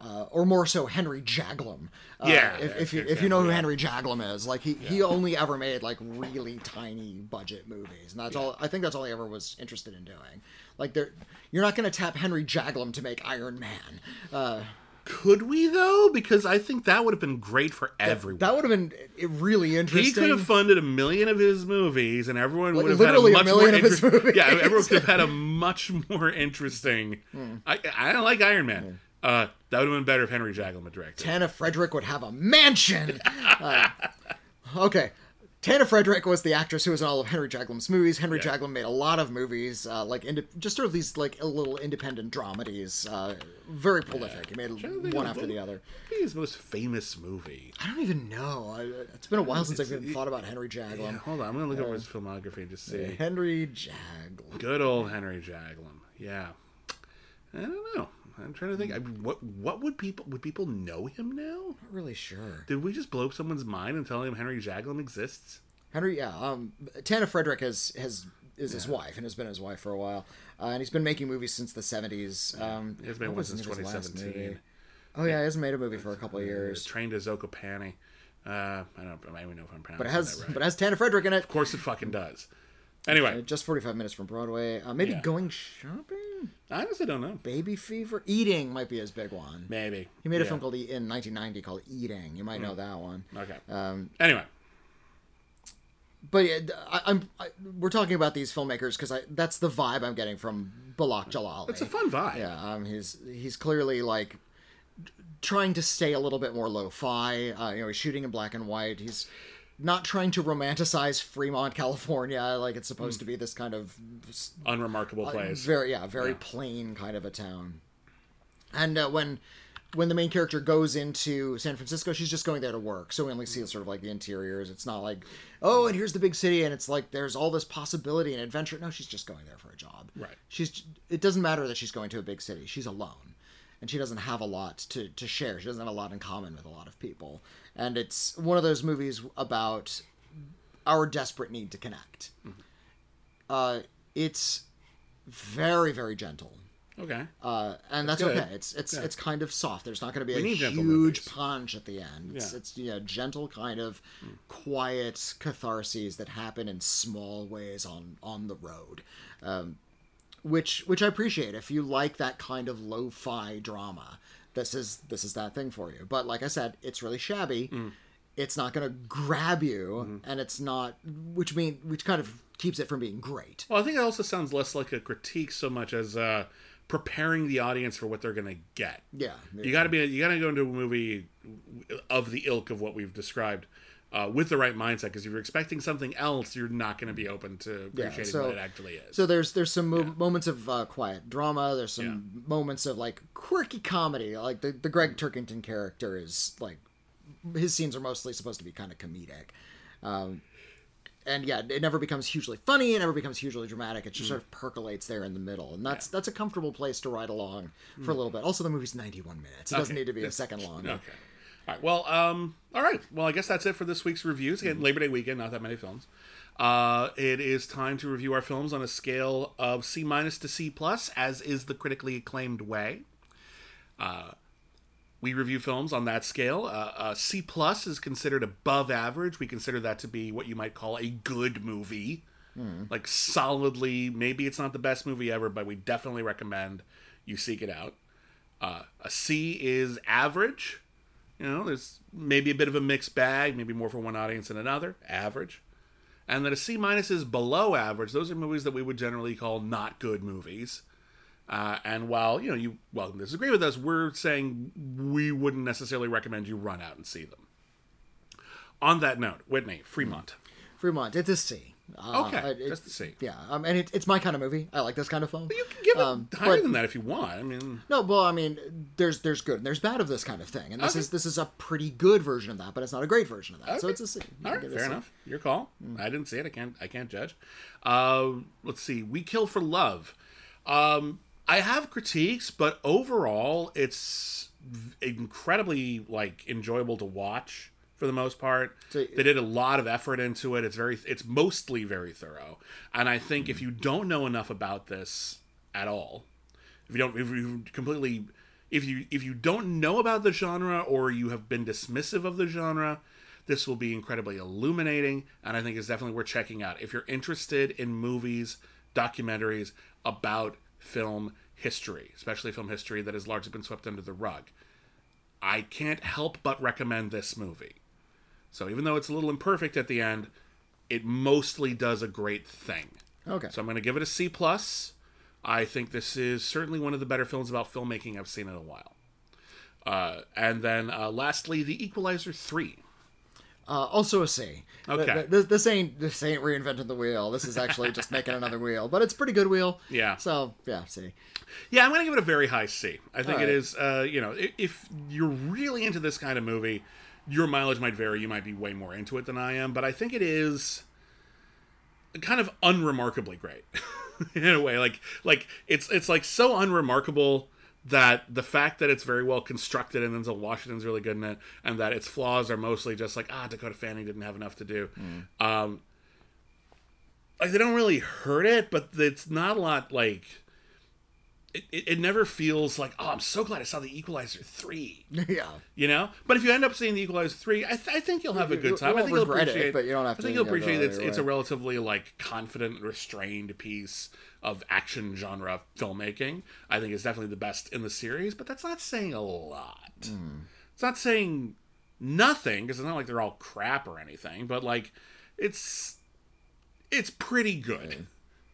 uh, or more so Henry Jaglom. Uh, Yeah, if, if you if you know who. Henry Jaglom is, like he, he only ever made like really tiny budget movies, and that's all. I think that's all he ever was interested in doing. Like there, you're not going to tap Henry Jaglom to make Iron Man. Uh, Could we though? Because I think that would have been great for everyone. that would have been really interesting. he could have funded a million of his movies, and everyone would have literally had a much million more of his movies. Yeah, everyone could have had a much more interesting. Hmm. I I don't like Iron Man. Uh, that would have been better if Henry Jaglom had directed. Tanna Frederick would have a mansion. Uh, okay, Tanna Frederick was the actress who was in all of Henry Jaglom's movies. Henry Jaglom made a lot of movies, uh, like just sort of these like little independent dramedies. Uh, very prolific. He made one after the other. His most famous movie. I don't even know. I, it's been a while since I've even thought about Henry Jaglom. Hold on, I'm gonna look over his filmography and just see. Henry Jaglom. Good old Henry Jaglam. Yeah. I don't know. I'm trying to think. I, what what would people would people know him now? Not really sure. Did we just blow up someone's mind and tell him Henry Jaglom exists? Henry, yeah. Um, Tanna Frederick has has is his wife and has been his wife for a while, uh, and he's been making movies since the seventies. Um, He has made one since 2017. Oh yeah, he hasn't made a movie for a couple of years, Train to Zakopane. Uh, I don't. I don't even know if I'm pronouncing but it has that right. but it has Tanna Frederick in it. of course, it fucking does. Anyway, Uh, Just forty five minutes from Broadway. Uh, maybe Yeah. going shopping. I honestly don't know. Baby Fever. Eating might be his big one. Maybe He made a Yeah. film called in 1990 called Eating. You might know that one. Okay. Um, anyway, but yeah, I, I'm I, we're talking about these filmmakers because I that's the vibe I'm getting from Babak Jalali. it's a fun vibe. Yeah, um, he's he's clearly like trying to stay a little bit more lo-fi. Uh, you know, he's shooting in black and white. He's not trying to romanticize Fremont, California, like it's supposed hmm. to be this kind of Unremarkable uh, place. very yeah, very plain kind of a town. And uh, when when the main character goes into San Francisco, she's just going there to work. So we only see hmm. sort of like the interiors. It's not like, oh, and here's the big city, and it's like there's all this possibility and adventure. No, she's just going there for a job. Right. She's. It doesn't matter that she's going to a big city. She's alone, and she doesn't have a lot to to share. She doesn't have a lot in common with a lot of people. And it's one of those movies about our desperate need to connect. Uh, it's very very gentle. okay. Uh, and that's good. okay. It's it's it's kind of soft. There's not going to be We a huge punch at the end. It's Yeah. it's you know, gentle kind of quiet catharses that happen in small ways on on the road, um, which which I appreciate. If you like that kind of lo-fi drama, this is this is that thing for you. But like I said, it's really shabby. Mm. It's not going to grab you, Mm-hmm. and it's not, which mean which kind of keeps it from being great. Well, I think it also sounds less like a critique so much as uh, preparing the audience for what they're going to get. Yeah, You got to be. You got to go into a movie of the ilk of what we've described uh, with the right mindset. Because if you're expecting something else, you're not going to be open to appreciating so- what it actually is. So there's there's some mo- moments of uh, quiet drama. There's some moments of like quirky comedy. Like the the Gregg Turkington character is like his scenes are mostly supposed to be kind of comedic. Um, and yeah, it never becomes hugely funny. It never becomes hugely dramatic. It just sort of percolates there in the middle, and that's that's a comfortable place to ride along for a little bit. Also, the movie's 91 minutes. It doesn't need to be a second long. Okay. All right. Well, um, all right. Well, I guess that's it for this week's reviews. Again, Labor Day weekend, not that many films. Uh, it is time to review our films on a scale of C minus to C plus, as is the critically acclaimed way. Uh, we review films on that scale. Uh, uh, C plus is considered above average. We consider that to be what you might call a good movie, like solidly. Maybe it's not the best movie ever, but we definitely recommend you seek it out. Uh, a C is average. You know, there's maybe a bit of a mixed bag, maybe more for one audience than another. Average. And then a C minus is below average. Those are movies that we would generally call not good movies. Uh, and while you know you welcome to disagree with us, we're saying we wouldn't necessarily recommend you run out and see them. On that note, Whitney Fremont. Fremont, it's a C. Uh, Okay, it- just a C. Yeah, um, and it, it's my kind of movie. I like this kind of film. You can give it Um, higher but- than that if you want. I mean, No, well, I mean, there's there's good and there's bad of this kind of thing, and this Okay. is this is a pretty good version of that, but it's not a great version of that. So it's a C. All right, can give it a fair C. enough. Your call. I didn't see it. I can't. I can't judge. Uh, let's see. We kill for love. Um, I have critiques, but overall, it's incredibly like enjoyable to watch for the most part. So- they did a lot of effort into it. It's very. It's mostly very thorough, and I think if you don't know enough about this at all, if you don't if you completely if you if you don't know about the genre or you have been dismissive of the genre this will be incredibly illuminating and i think it's definitely worth checking out if you're interested in movies documentaries about film history especially film history that has largely been swept under the rug i can't help but recommend this movie so even though it's a little imperfect at the end it mostly does a great thing Okay. so I'm going to give it a C plus. I think this is certainly one of the better films about filmmaking I've seen in a while. Uh, and then uh, lastly, The Equalizer three. Uh, also a C. Okay. Th- th- This ain't this ain't reinventing the wheel. This is actually just making another wheel, but it's a pretty good wheel. Yeah. So yeah, C. Yeah, I'm going to give it a very high C. I think All it right. is, uh, you know, if you're really into this kind of movie, your mileage might vary. You might be way more into it than I am, but I think it is kind of unremarkably great in a way. Like, like it's it's like so unremarkable that the fact that it's very well constructed and then Denzel Washington's really good in it, and that its flaws are mostly just like ah Dakota Fanning didn't have enough to do. Um, like they don't really hurt it, but it's not a lot like it, it, never feels like oh i'm so glad i saw the equalizer 3 yeah. you know? But if you end up seeing the equalizer 3 i, th- I think you'll have a You- good you time. I think you'll regret it, appreciate but you don't have to i think to, you'll you know, appreciate it's, it's a relatively like confident restrained piece of action genre filmmaking. I think it's definitely the best in the series but that's not saying a lot. Hmm. it's not saying nothing because it's not like they're all crap or anything but like it's it's pretty good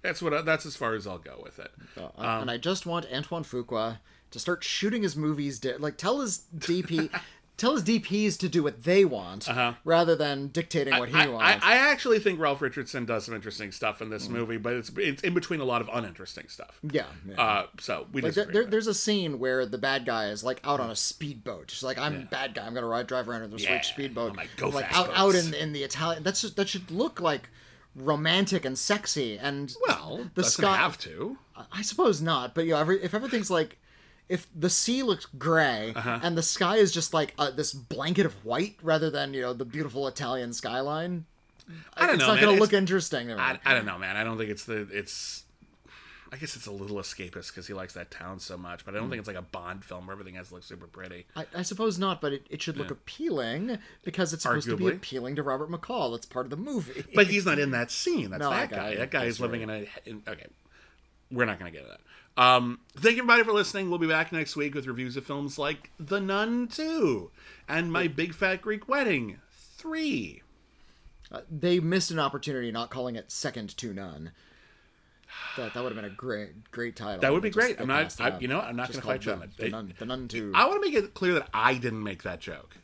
that's what I, that's as far as i'll go with it Uh, Um, and I just want Antoine Fuqua to start shooting his movies. Di- like tell his DP, tell his DPs to do what they want rather than dictating what he Uh-huh. I, wants. I, I actually think Ralph Richardson does some interesting stuff in this movie, but it's it's in between a lot of uninteresting stuff. yeah. yeah. Uh, so we Like there, there, there's a scene where the bad guy is like out on a speedboat. She's like, "I'm a bad guy. I'm gonna ride drive around in this Yeah, rich speedboat." on my go like out out in in the Italian. That's just, that should look like romantic and sexy. And well, the doesn't sky. have to. I suppose not, but you know, every, if everything's like, if the sea looks gray Uh-huh. and the sky is just like uh, this blanket of white rather than you know the beautiful Italian skyline, I don't it's know, not man. going to look interesting. I, I don't know, man. I don't think it's the it's. I guess it's a little escapist because he likes that town so much, but I don't think it's like a Bond film where everything has to look super pretty. I, I suppose not, but it, it should look appealing because it's supposed to be appealing to Robert McCall. That's part of the movie. But he's not in that scene. That's No, that guy. it. That guy That's is living in a. In, okay, we're not going to get into that. Um, thank you everybody for listening. We'll be back next week with reviews of films like The Nun 2 and My Big Fat Greek Wedding 3. Uh, they missed an opportunity not calling it Second to None. That, that would have been a great great title. That would be great. I'm not- I- you know? I'm not gonna fight you on it. the, nun, the nun two. I want to make it clear that I didn't make that joke.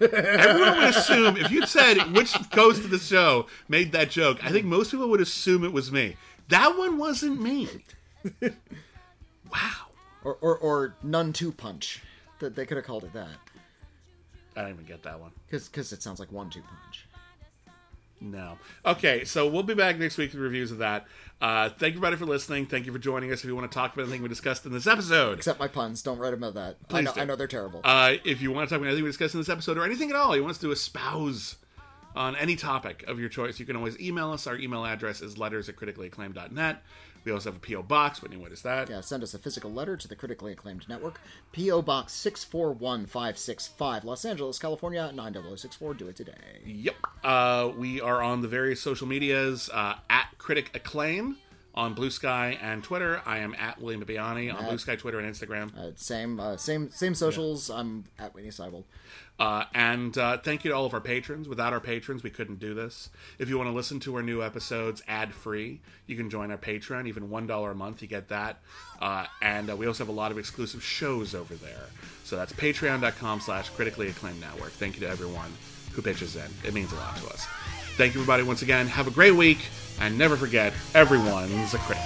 Everyone would assume if you'd said which ghost of the show made that joke, I think most people would assume it was me. That one wasn't me. wow. or, or or Nun Two Punch. That they could have called it that I don't even get that one. because because it sounds like one two punch. No. Okay, so we'll be back next week with reviews of that. Uh, thank you, everybody, for listening. Thank you for joining us. If you want to talk about anything we discussed in this episode, Except my puns. Don't write about that. I Please know. I know they're terrible. uh, if you want to talk about anything we discussed in this episode or anything at all, you want us to espouse on any topic of your choice, you can always email us. Our email address is letters at criticallyacclaimed.net. We also have a P.O. Box. Whitney, what is that? yeah, send us a physical letter to the critically acclaimed network, P.O. Box 641565, Los Angeles, California, 90064. Do it today. Yep. Uh, we are on the various social medias uh, at Critic Acclaim on Blue Sky and Twitter. I am at William Bibbiani on Blue Sky, Twitter, and Instagram. Uh, same, uh, same, same socials. I'm at Whitney Seibold. Uh, and uh, thank you to all of our patrons. Without our patrons, we couldn't do this. If you want to listen to our new episodes ad free, you can join our Patreon. Even $1 a month, you get that. Uh, and uh, we also have a lot of exclusive shows over there. So that's patreon.com slash critically acclaimed network. Thank you to everyone who pitches in. It means a lot to us. Thank you, everybody, once again. Have a great week. And never forget, everyone's a critic.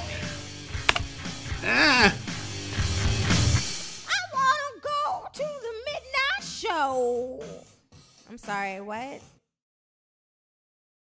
Ah! I want to go to the midnight show. I'm sorry, what?